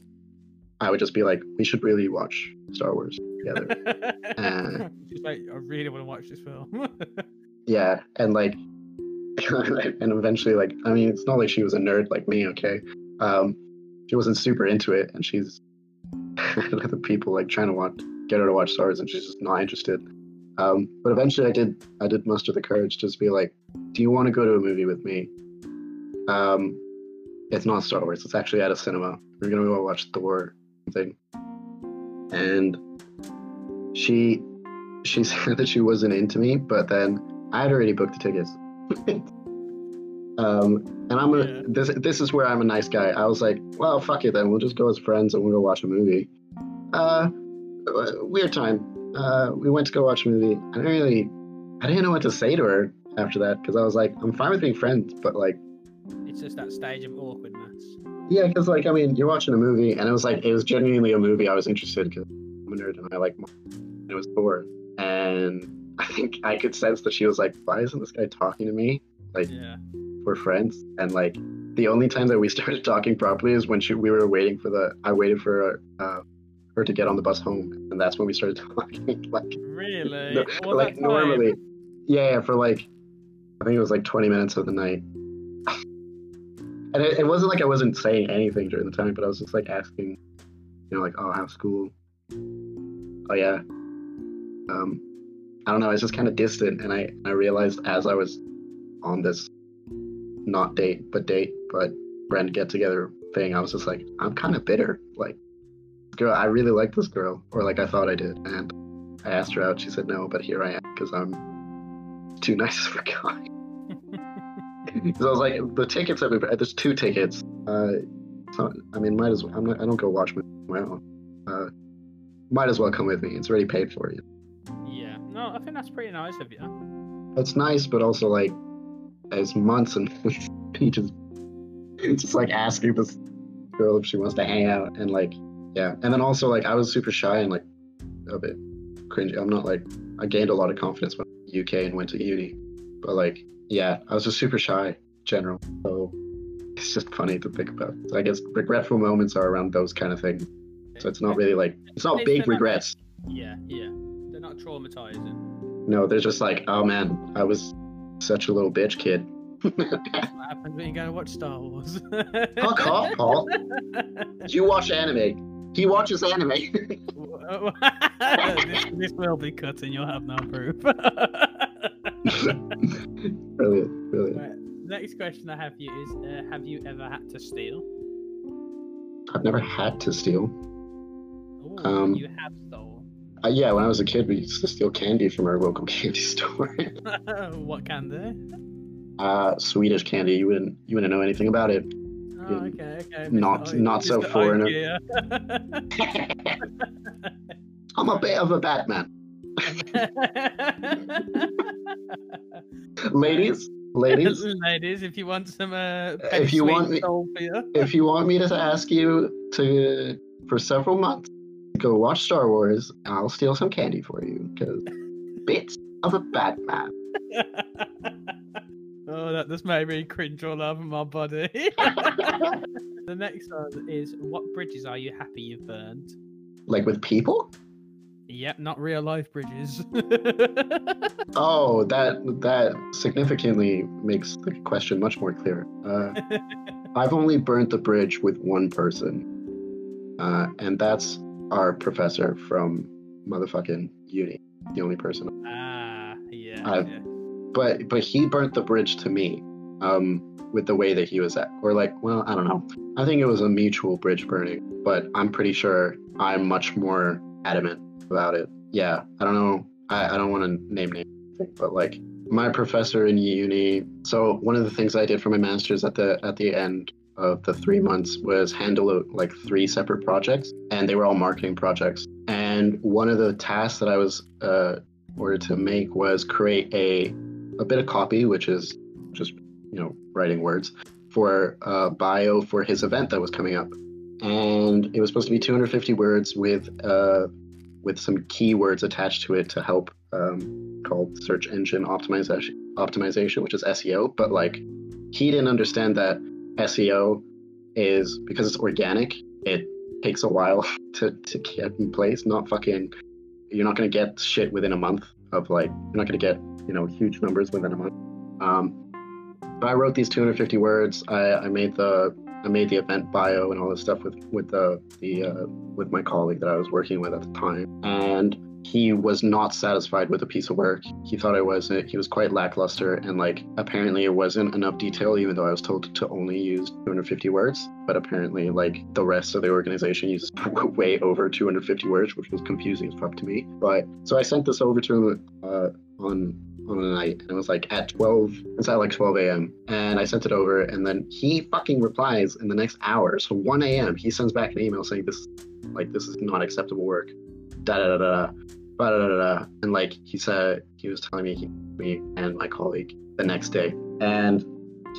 I would just be like, we should really watch Star Wars together. uh, She's like, I really want to watch this film. yeah, and like and eventually, like, I mean, it's not like she was a nerd like me, okay? Um, she wasn't super into it, and she's the people like trying to want get her to watch Star Wars, and she's just not interested. Um, but eventually, I did I did muster the courage to just be like, "Do you want to go to a movie with me?" Um, it's not Star Wars. It's actually at a cinema. We're gonna go watch Thor thing, and she she said that she wasn't into me, but then I had already booked the tickets um, and I'm a, yeah. this this is where I'm a nice guy. I was like, well, fuck it then. We'll just go as friends and we'll go watch a movie. Uh, weird time. Uh, we went to go watch a movie. I didn't really, I didn't know what to say to her after that because I was like, I'm fine with being friends, but like, it's just that stage of awkwardness. Yeah, because like I mean, you're watching a movie, and it was like it was genuinely a movie I was interested because I'm a nerd and I like. It was Thor, and I think I could sense that she was like, why isn't this guy talking to me? Like, yeah. we're friends. And like, the only time that we started talking properly is when she, we were waiting for the, I waited for uh, her to get on the bus home. And that's when we started talking. like, really? No, well, like, normally, yeah, yeah, for like, I think it was like 20 minutes of the night. and it, it wasn't like I wasn't saying anything during the time, but I was just like asking, you know, like, oh, how's school? Oh, yeah. Um, I don't know, it's just kind of distant. And I, I realized as I was on this not date, but date, but friend get together thing, I was just like, I'm kind of bitter. Like, girl, I really like this girl, or like I thought I did. And I asked her out. She said no, but here I am because I'm too nice of a guy. so I was like, the tickets have been. There's two tickets. Uh, so, I mean, might as well. I'm not. I don't go watch my own. Uh, might as well come with me. It's already paid for you. No, I think that's pretty nice of you. It's nice, but also like, as months and he just, it's just like asking this girl if she wants to hang out and like, yeah. And then also like, I was super shy and like a bit cringy. I'm not like, I gained a lot of confidence when I UK and went to uni, but like, yeah, I was just super shy general. So it's just funny to think about. So I guess regretful moments are around those kind of things. So it's not really like it's not big regrets. Yeah, yeah. They're traumatizing. No, they're just like, oh man, I was such a little bitch kid. That's what happens when you go to watch Star Wars. Fuck off, Paul. You watch anime. He watches anime. this, this will be cut and you'll have no proof. brilliant, brilliant. Right, Next question I have for you is uh, Have you ever had to steal? I've never had to steal. Ooh, Um, you have stolen. Uh, yeah, when I was a kid, we used to steal candy from our local candy store. what candy? uh, Swedish candy. You wouldn't, you wouldn't know anything about it. Oh, okay, okay. Not- Mr. not so Mr. foreigner. I'm a bit of a Batman. Ladies, ladies, Ladies, if you want some uh, If you want me- if you want me to ask you to, for several months, go watch Star Wars, I'll steal some candy for you. Because bits of a Batman. oh, that this made me cringe all over my body. the next one is What bridges are you happy you've burned? Like with people? Yep, not real life bridges. Oh, that that significantly makes the question much more clear. Uh, I've only burnt the bridge with one person, uh, and that's our professor from motherfucking uni. The only person, ah, yeah. I've- yeah. but but he burnt the bridge to me, um, with the way that he was at, or like, well, I don't know. I think it was a mutual bridge burning, but I'm pretty sure I'm much more adamant about it. Yeah, I don't know. I, I don't want to name names, but like my professor in uni. So one of the things I did for my master's at the at the end of the three months was handle uh, like three separate projects, and they were all marketing projects. And one of the tasks that I was uh, ordered to make was create a a bit of copy, which is just you know writing words for a bio for his event that was coming up, and it was supposed to be 250 words with uh, with some keywords attached to it to help um, called search engine optimization optimization, which is SEO. But like he didn't understand that SEO is because it's organic. It takes a while to to get in place. Not fucking. You're not gonna get shit within a month of like. You're not gonna get you know huge numbers within a month. Um, but I wrote these 250 words. I, I made the I made the event bio and all this stuff with with the the uh, with my colleague that I was working with at the time, and he was not satisfied with a piece of work. He thought I wasn't. He was quite lackluster, and like apparently it wasn't enough detail, even though I was told to only use 250 words. But apparently, like the rest of the organization uses way over 250 words, which was confusing as fuck to me. But so I sent this over to him uh, on on a night and it was like at 12 it's at like 12 a.m and i sent it over and then he fucking replies in the next hour so 1 a.m he sends back an email saying this like this is not acceptable work da da da da da da da da. And like he said, he was telling me, he, me and my colleague the next day, and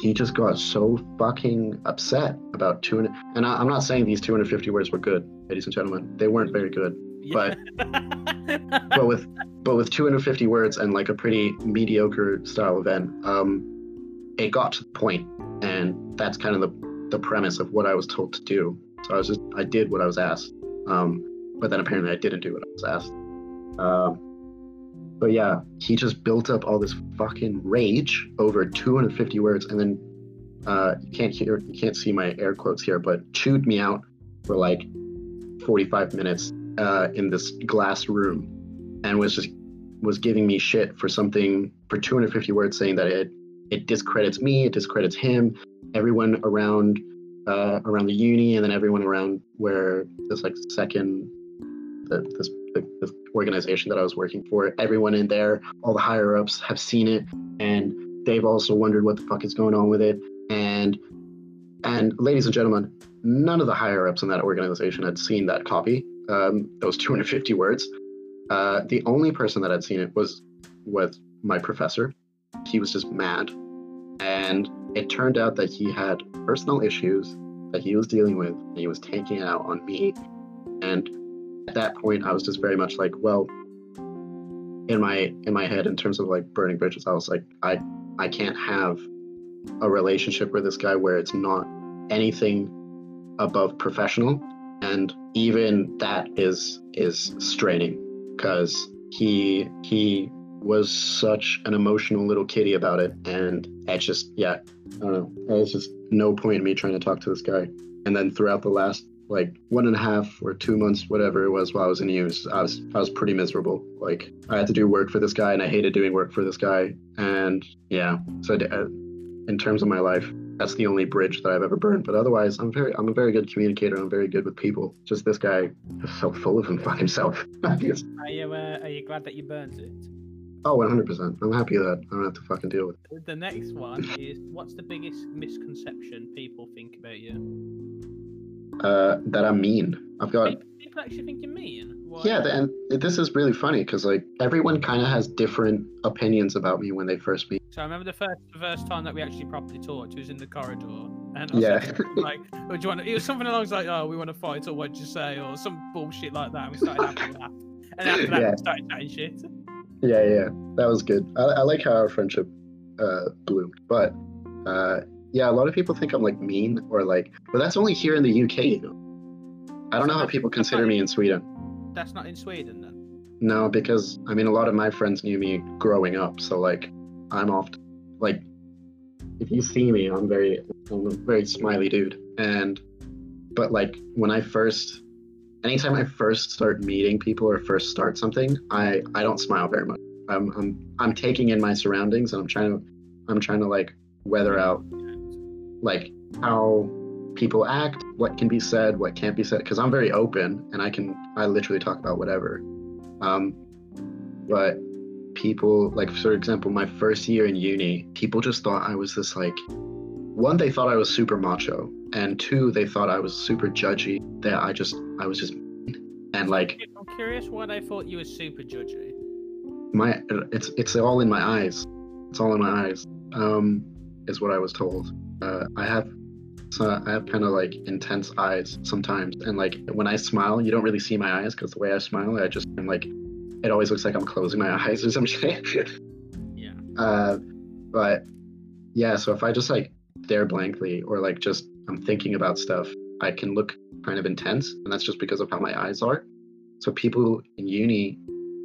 he just got so fucking upset about two and, and I, am not saying these 250 words were good, ladies and gentlemen. They weren't very good, but but with but with 250 words and like a pretty mediocre style event, um, it got to the point, and that's kind of the the premise of what I was told to do. So I was just I did what I was asked. Um, but then apparently i didn't do what i was asked. Um but yeah he just built up all this fucking rage over 250 words and then uh you can't hear you can't see my air quotes here but chewed me out for like 45 minutes uh, in this glass room and was just was giving me shit for something for 250 words saying that it it discredits me it discredits him everyone around uh, around the uni and then everyone around where this like second the, this the, this organization that I was working for. Everyone in there, all the higher ups have seen it, and they've also wondered what the fuck is going on with it. And and ladies and gentlemen, none of the higher ups in that organization had seen that copy, um, those 250 words. Uh, the only person that had seen it was was my professor. He was just mad, and it turned out that he had personal issues that he was dealing with, and he was taking it out on me. And at that point, I was just very much like, well, in my in my head, in terms of like burning bridges, I was like, I I can't have a relationship with this guy where it's not anything above professional. And even that is is straining because he he was such an emotional little kitty about it. And it's just yeah i don't know. There's just no point in me trying to talk to this guy. And then throughout the last like one and a half or two months whatever it was while i was in use i was i was pretty miserable like i had to do work for this guy and i hated doing work for this guy and yeah so uh, in terms of my life that's the only bridge that I've ever burned. But otherwise, I'm very, I'm a very good communicator. I'm very good with people. Just this guy is so full of him by himself. are you, uh, are you glad that you burned it? Oh, 100%. I'm happy that I don't have to fucking deal with it. The next one is what's the biggest misconception people think about you? Uh, that I'm mean. I've got. People, actually think you're mean. Why? Yeah, and this is really funny because like everyone kind of has different opinions about me when they first meet. So I remember the first the first time that we actually properly talked. Was in the corridor, and I yeah, like, "Do you want?" To, it was something along like, "Oh, we want to fight," or "What'd you say?" or some bullshit like that. And we started having a laugh, and after that, yeah. we started chatting shit. Yeah, yeah, that was good. I, I like how our friendship uh, bloomed, but uh, yeah, a lot of people think I'm like mean or like, but that's only here in the UK. You know, I don't know how people consider me in Sweden. That's not in Sweden then. No, because I mean, a lot of my friends knew me growing up, so like, I'm often like, if you see me, I'm very, I'm a very smiley dude, and but like when I first, anytime I first start meeting people or first start something, I I don't smile very much. I'm I'm I'm taking in my surroundings and I'm trying to I'm trying to like weather out like how people act, what can be said, what can't be said, because I'm very open and I can I literally talk about whatever. Um, but people like for example, my first year in uni, people just thought I was this like one they thought I was super macho, and two they thought I was super judgy. That I just I was just and like I'm curious why they thought you were super judgy. My it's it's all in my eyes. It's all in my eyes. Um, is what I was told. Uh, I have so I have kind of like intense eyes sometimes, and like when I smile, you don't really see my eyes because the way I smile, I just am like, it always looks like I'm closing my eyes or something. yeah. Uh, but yeah, so if I just like stare blankly or like just I'm thinking about stuff, I can look kind of intense, and that's just because of how my eyes are. So people in uni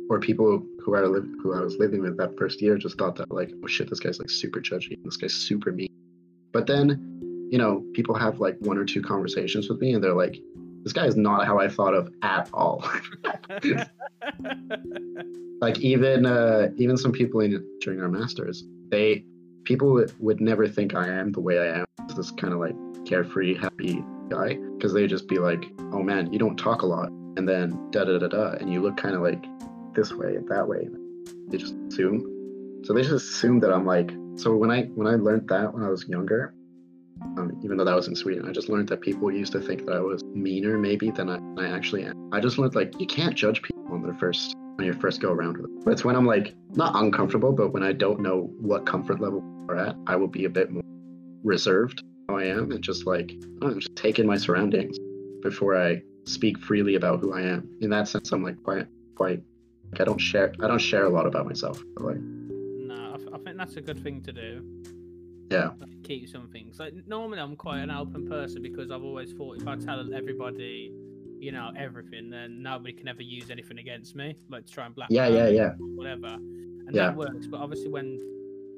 or people who I live who I was living with that first year just thought that like, oh shit, this guy's like super judgy, this guy's super mean. But then you know, people have like one or two conversations with me and they're like, this guy is not how I thought of at all. like even uh, even some people in during our masters, they people would, would never think I am the way I am. This kind of like carefree, happy guy, because they just be like, "Oh man, you don't talk a lot," and then da da da da, and you look kind of like this way and that way. They just assume. So they just assume that I'm like. So when I when I learned that when I was younger, um, even though that was in Sweden. I just learned that people used to think that I was meaner maybe than I, I actually am. I just learned like you can't judge people on their first on your first go around with them. But it's when I'm like not uncomfortable, but when I don't know what comfort level we're at, I will be a bit more reserved how I am and just like I'm just taking my surroundings before I speak freely about who I am. In that sense, I'm like quite quite like I don't share I don't share a lot about myself. Like that's a good thing to do. Yeah. Like, keep some things. Like normally i'm quite an open person because i've always thought if i tell everybody you know everything then nobody can ever use anything against me like to try and black yeah yeah yeah. whatever. And yeah. that works but obviously when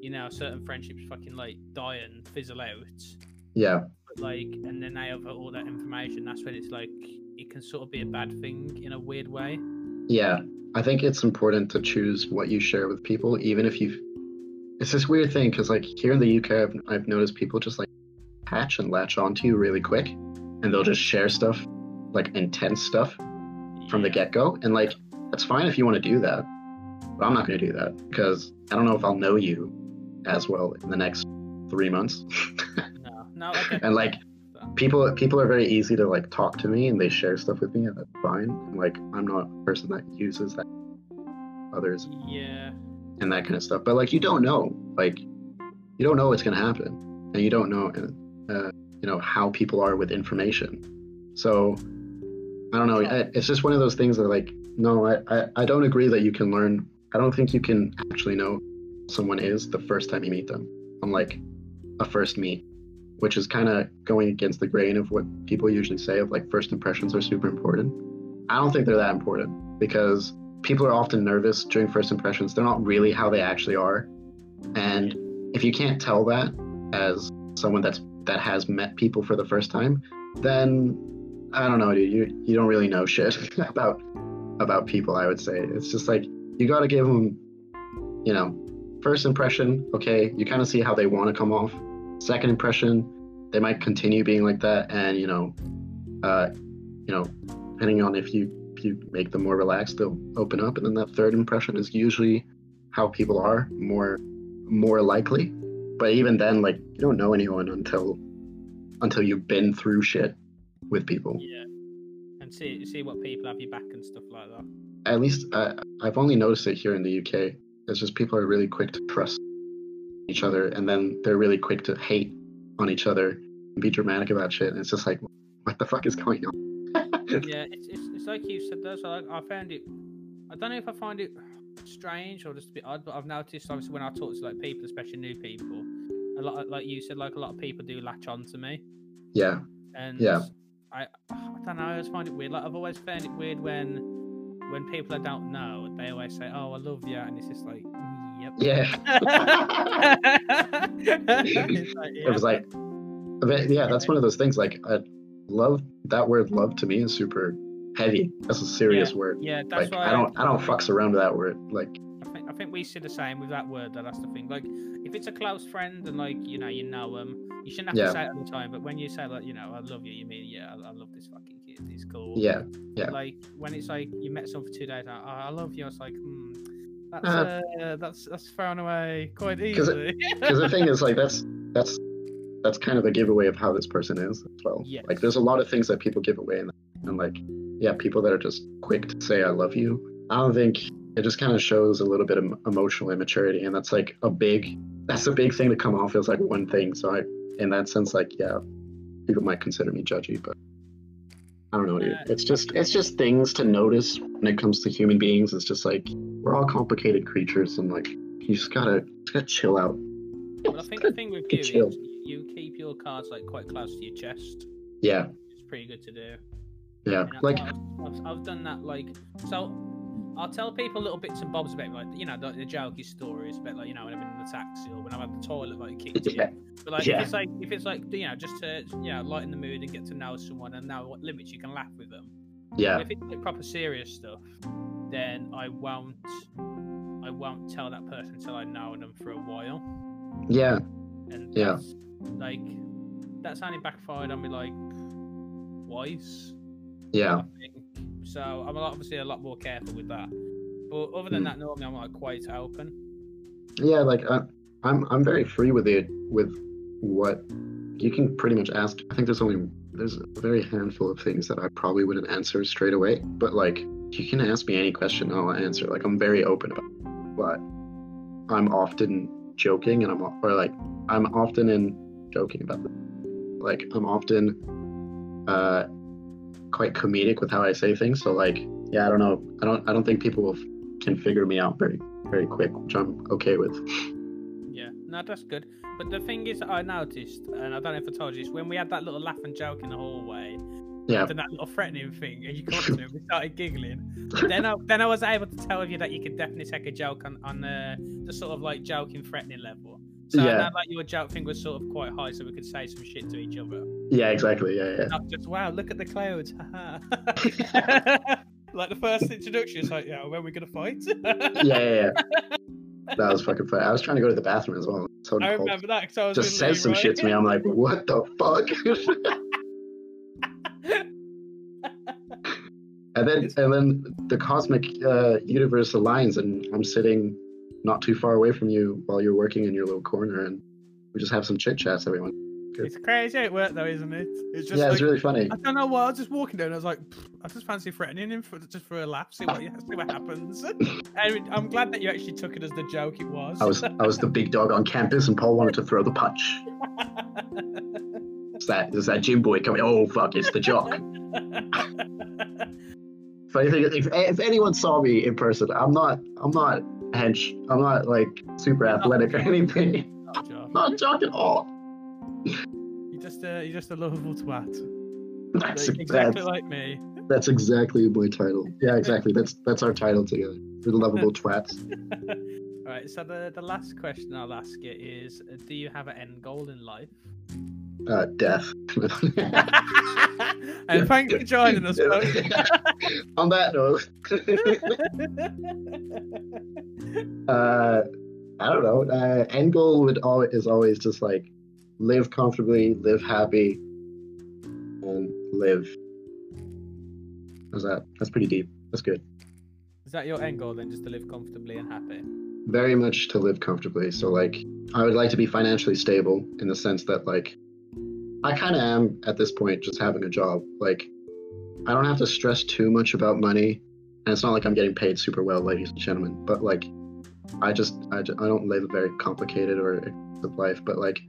you know certain friendships fucking like die and fizzle out yeah. like and then they have all that information that's when it's like it can sort of be a bad thing in a weird way. Yeah. I think it's important to choose what you share with people even if you it's this weird thing because like here in the UK, I've, I've noticed people just like hatch and latch onto you really quick, and they'll just share stuff, like intense stuff, from the get go, and like that's fine if you want to do that, but I'm not going to do that because I don't know if I'll know you as well in the next three months. No, no, I get and like people people are very easy to like talk to me and they share stuff with me and that's fine. And, like I'm not a person that uses that others yeah, and that kind of stuff. But like you don't know, like you don't know what's gonna happen, and you don't know, uh, you know how people are with information. So I don't know. I, it's just one of those things that like no, I, I I don't agree that you can learn. I don't think you can actually know someone is the first time you meet them. On like a first meet, which is kind of going against the grain of what people usually say of like first impressions are super important. I don't think they're that important because people are often nervous during first impressions. They're not really how they actually are. And if you can't tell that as someone that's that has met people for the first time, then I don't know, dude. You you don't really know shit about about people. I would say it's just like you got to give them, you know, first impression. Okay, you kind of see how they want to come off. Second impression, they might continue being like that, and you know, uh, you know, depending on if you if you make them more relaxed, they'll open up, and then that third impression is usually how people are more more likely. But even then, like you don't know anyone until until you've been through shit with people. yeah, and see see what people have your back and stuff like that. At least uh, I've only noticed it here in the UK. It's just people are really quick to trust each other, and then they're really quick to hate on each other and be dramatic about shit. And it's just like, what the fuck is going on? yeah, it's, it's, it's like you said though. So like, I found it. I don't know if I find it strange or just a bit odd, but I've noticed obviously when I talk to like people, especially new people, a lot of- like you said, like a lot of people do latch on to me, yeah, and Yeah. I I don't know. I always find it weird. Like I've always found it weird when when people I don't know, they always say, "Oh, I love you," and it's just like, "Yep." yeah. It's like, It was like, yeah, that's one of those things. Like, uh, love. That word "love" to me is super heavy. That's a serious word. yeah, that's Like, why I don't, I don't fucks around with that word. Like, I think I think we see the same with that word. Though that's the thing. Like, if it's a close friend and like you know you know them, you shouldn't have Yeah. to say it all the time. But when you say like you know I love you, you mean yeah I, I love this fucking kid. He's cool. yeah, yeah. Like when it's like you met someone for two days, like, oh, I love you. It's like hmm, that's Uh, uh, that's that's thrown away quite easily. because the thing is like that's that's that's kind of a giveaway of how this person is as well Yes. like there's a lot of things that people give away and, and like yeah people that are just quick to say i love you i don't think it just kind of shows a little bit of emotional immaturity and that's like a big that's a big thing to come off as like one thing so i in that sense like yeah people might consider me judgy but i don't know dude. It's just it's just things to notice when it comes to human beings it's just like we're all complicated creatures and like you just gotta just gotta chill out but I think the thing with you chill. is you keep your cards like quite close to your chest. yeah It's pretty good to do. Yeah And like I've, I've, I've done that like so. I'll tell people little bits and bobs about like you know the, the jokey stories about like you know when I've been in the taxi or when I'm at the toilet like kicked Yeah. in. But like Yeah. if it's like if it's like you know just to you know lighten the mood and get to know someone and know what limits you can laugh with them. yeah If it's like proper serious stuff, then I won't I won't tell that person until I know them for a while. yeah And Yeah. like that's only backfired on me like twice. Yeah So I'm obviously a lot more careful with that. But other than Hmm. that, normally I'm like quite open. yeah like I, i'm i'm very free with it with what you can pretty much ask i think there's only there's a very handful of things that i probably wouldn't answer straight away but like you can ask me any question i'll answer like i'm very open about it. but i'm often joking and i'm or like i'm often in joking about it like i'm often uh quite comedic with how i say things so like yeah i don't know i don't i don't think people will, can figure me out very very quick which i'm okay with Yeah, no, that's good. But the thing is, I noticed, and I don't know if I told you, is when we had that little laugh and joke in the hallway, Yeah. and that little threatening thing, and you up to we started giggling. then I then I was able to tell you that you could definitely take a joke on on the, the sort of like joking, threatening level. So Yeah. that your joke thing was sort of quite high, so we could say some shit to each other. Yeah, exactly. Yeah, yeah. Not just wow, look at the clouds. like the first introduction, it's like, yeah, when are we gonna fight? Yeah, yeah, yeah. That was fucking funny. I was trying to go to the bathroom as well. So I cold. remember that because I was Just says some Leroy. shit to me. I'm like, what the fuck? and And then and then the cosmic uh, universe aligns, and I'm sitting not too far away from you while you're working in your little corner, and we just have some chit chats, everyone. It's crazy it worked though, isn't it? It's just yeah, like, it's really funny. I don't know what. I was just walking down. and I was like, I just fancy threatening him for just for a laugh, see what see what happens. And I'm glad that you actually took it as the joke it was. I was I was the big dog on campus, and Paul wanted to throw the punch. It's that it's that gym boy coming. Oh fuck! It's the jock. Funny thing, if, if anyone saw me in person, I'm not I'm not hench. I'm not like super athletic or anything. Not joke. Not jock at all. You're just a you're just a lovable twat. That's Like, exactly that's, like me. that's exactly my title. Yeah, exactly. That's that's our title together. We're the lovable twats. Right. So the the last question I'll ask you is: Do you have an end goal in life? Uh, death. and thanks for joining us, folks. On that note, uh, I don't know. Uh, end goal would always is always just like live comfortably, live happy, and live. How's that? That's pretty deep. That's good. Is that your end goal then, just to live comfortably and happy? Very much to live comfortably. So like, I would like to be financially stable in the sense that like, I kind of am at this point, just having a job. Like, I don't have to stress too much about money, and it's not like I'm getting paid super well, ladies and gentlemen. But like, I just I, ju- I don't live a very complicated or expensive life. But like,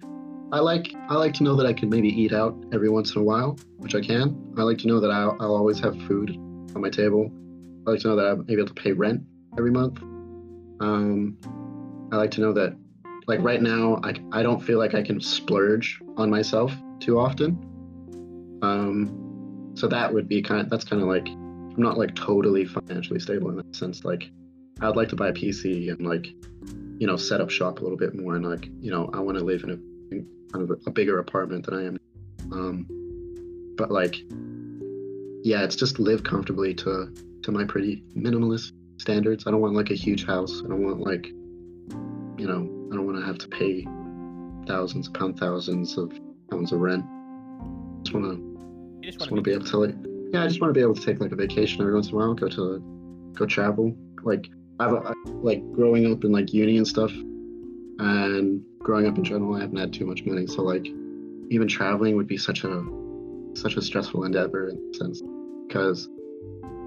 I like I like to know that I can maybe eat out every once in a while, which I can. I like to know that I'll, I'll always have food on my table. I like to know that I'm able to pay rent every month. Um, I like to know that, like right now, I, I don't feel like I can splurge on myself too often. Um, so that would be kind. of, that's kind of like I'm not like totally financially stable in that sense. Like I'd like to buy a PC and like you know set up shop a little bit more and like you know I want to live in a in kind of a, a bigger apartment than I am. Um, but like yeah, it's just live comfortably to to my pretty minimalist standards. I don't want like a huge house. I don't want like, you know, I don't want to have to pay thousands upon thousands of pounds of rent. I just want to, just want to be able to like, yeah, I just want to be able to take like a vacation every once in a while, go to, go travel. Like I've I- like growing up in like uni and stuff, and growing up in general, I haven't had too much money. So like, even traveling would be such a, such a stressful endeavor in a sense, because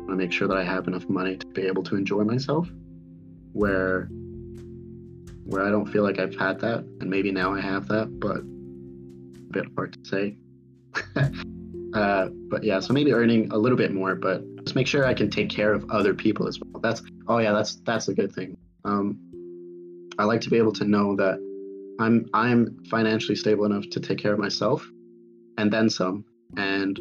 want to make sure that I have enough money to be able to enjoy myself. Where where I don't feel like I've had that, and maybe now I have that, but a bit hard to say. uh, but yeah, so maybe earning a little bit more, but just make sure I can take care of other people as well. That's oh yeah, that's that's a good thing. Um, I like to be able to know that I'm I'm financially stable enough to take care of myself, and then some, and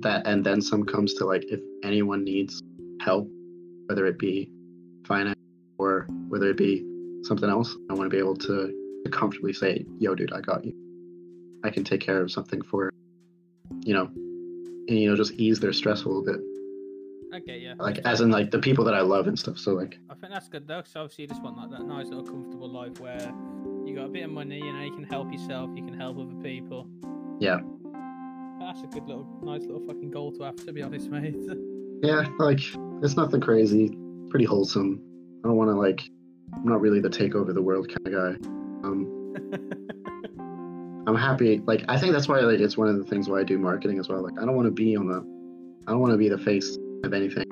that and then some comes to like if anyone needs help, whether it be finance or whether it be something else, I want to be able to, to comfortably say, "Yo, dude, I got you. I can take care of something for, you know, and you know, just ease their stress a little bit. Okay, yeah. Like as in like the people that I love and stuff. So like, I think that's good though, because obviously you just want like that nice little comfortable life where you got a bit of money, you know, you can help yourself, you can help other people. yeah, That's a good little, nice little fucking goal to have, to be honest, mate. yeah, like it's nothing crazy, pretty wholesome. I don't want to like, I'm not really the take over the world kind of guy. Um, I'm happy. Like I think that's why like it's one of the things why I do marketing as well. Like I don't want to be on the, I don't want to be the face of anything,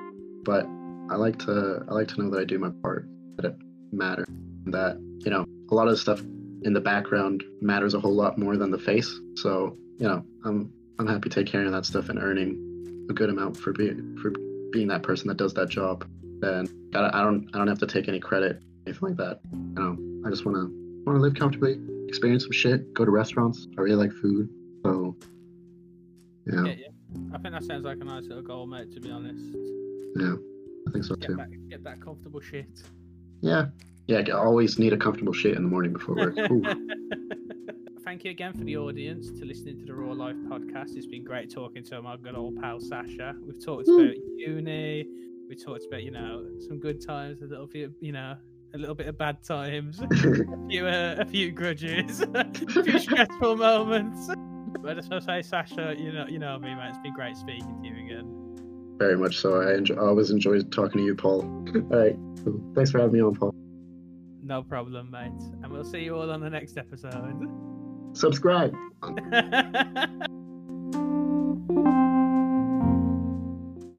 but I like to I like to know that I do my part, that it matters, that you know a lot of stuff in the background matters a whole lot more than the face. So you know I'm I'm happy taking care of that stuff and earning a good amount for being for being that person that does that job. Then I, I don't I don't have to take any credit anything like that. You know I just want to want to live comfortably, experience some shit, go to restaurants. I really like food, so yeah, yeah, yeah. I think that sounds like a nice little goal, mate. To be honest, yeah, I think so get too. that, get that comfortable shit. Yeah, yeah. I always need a comfortable shit in the morning before work. Thank you again for the audience to listening to the Raw Life podcast. It's been great talking to my good old pal Sasha. We've talked Woo. about uni. We talked about you know some good times, a little bit you know a little bit of bad times, a few uh, a few grudges, a few stressful moments. But I just want to say, Sasha, you know you know me, man. It's been great speaking to you again. Very much so. I enjoy, always enjoy talking to you, Paul. all right. Thanks for having me on, Paul. No problem, mate. And we'll see you all on the next episode. Subscribe.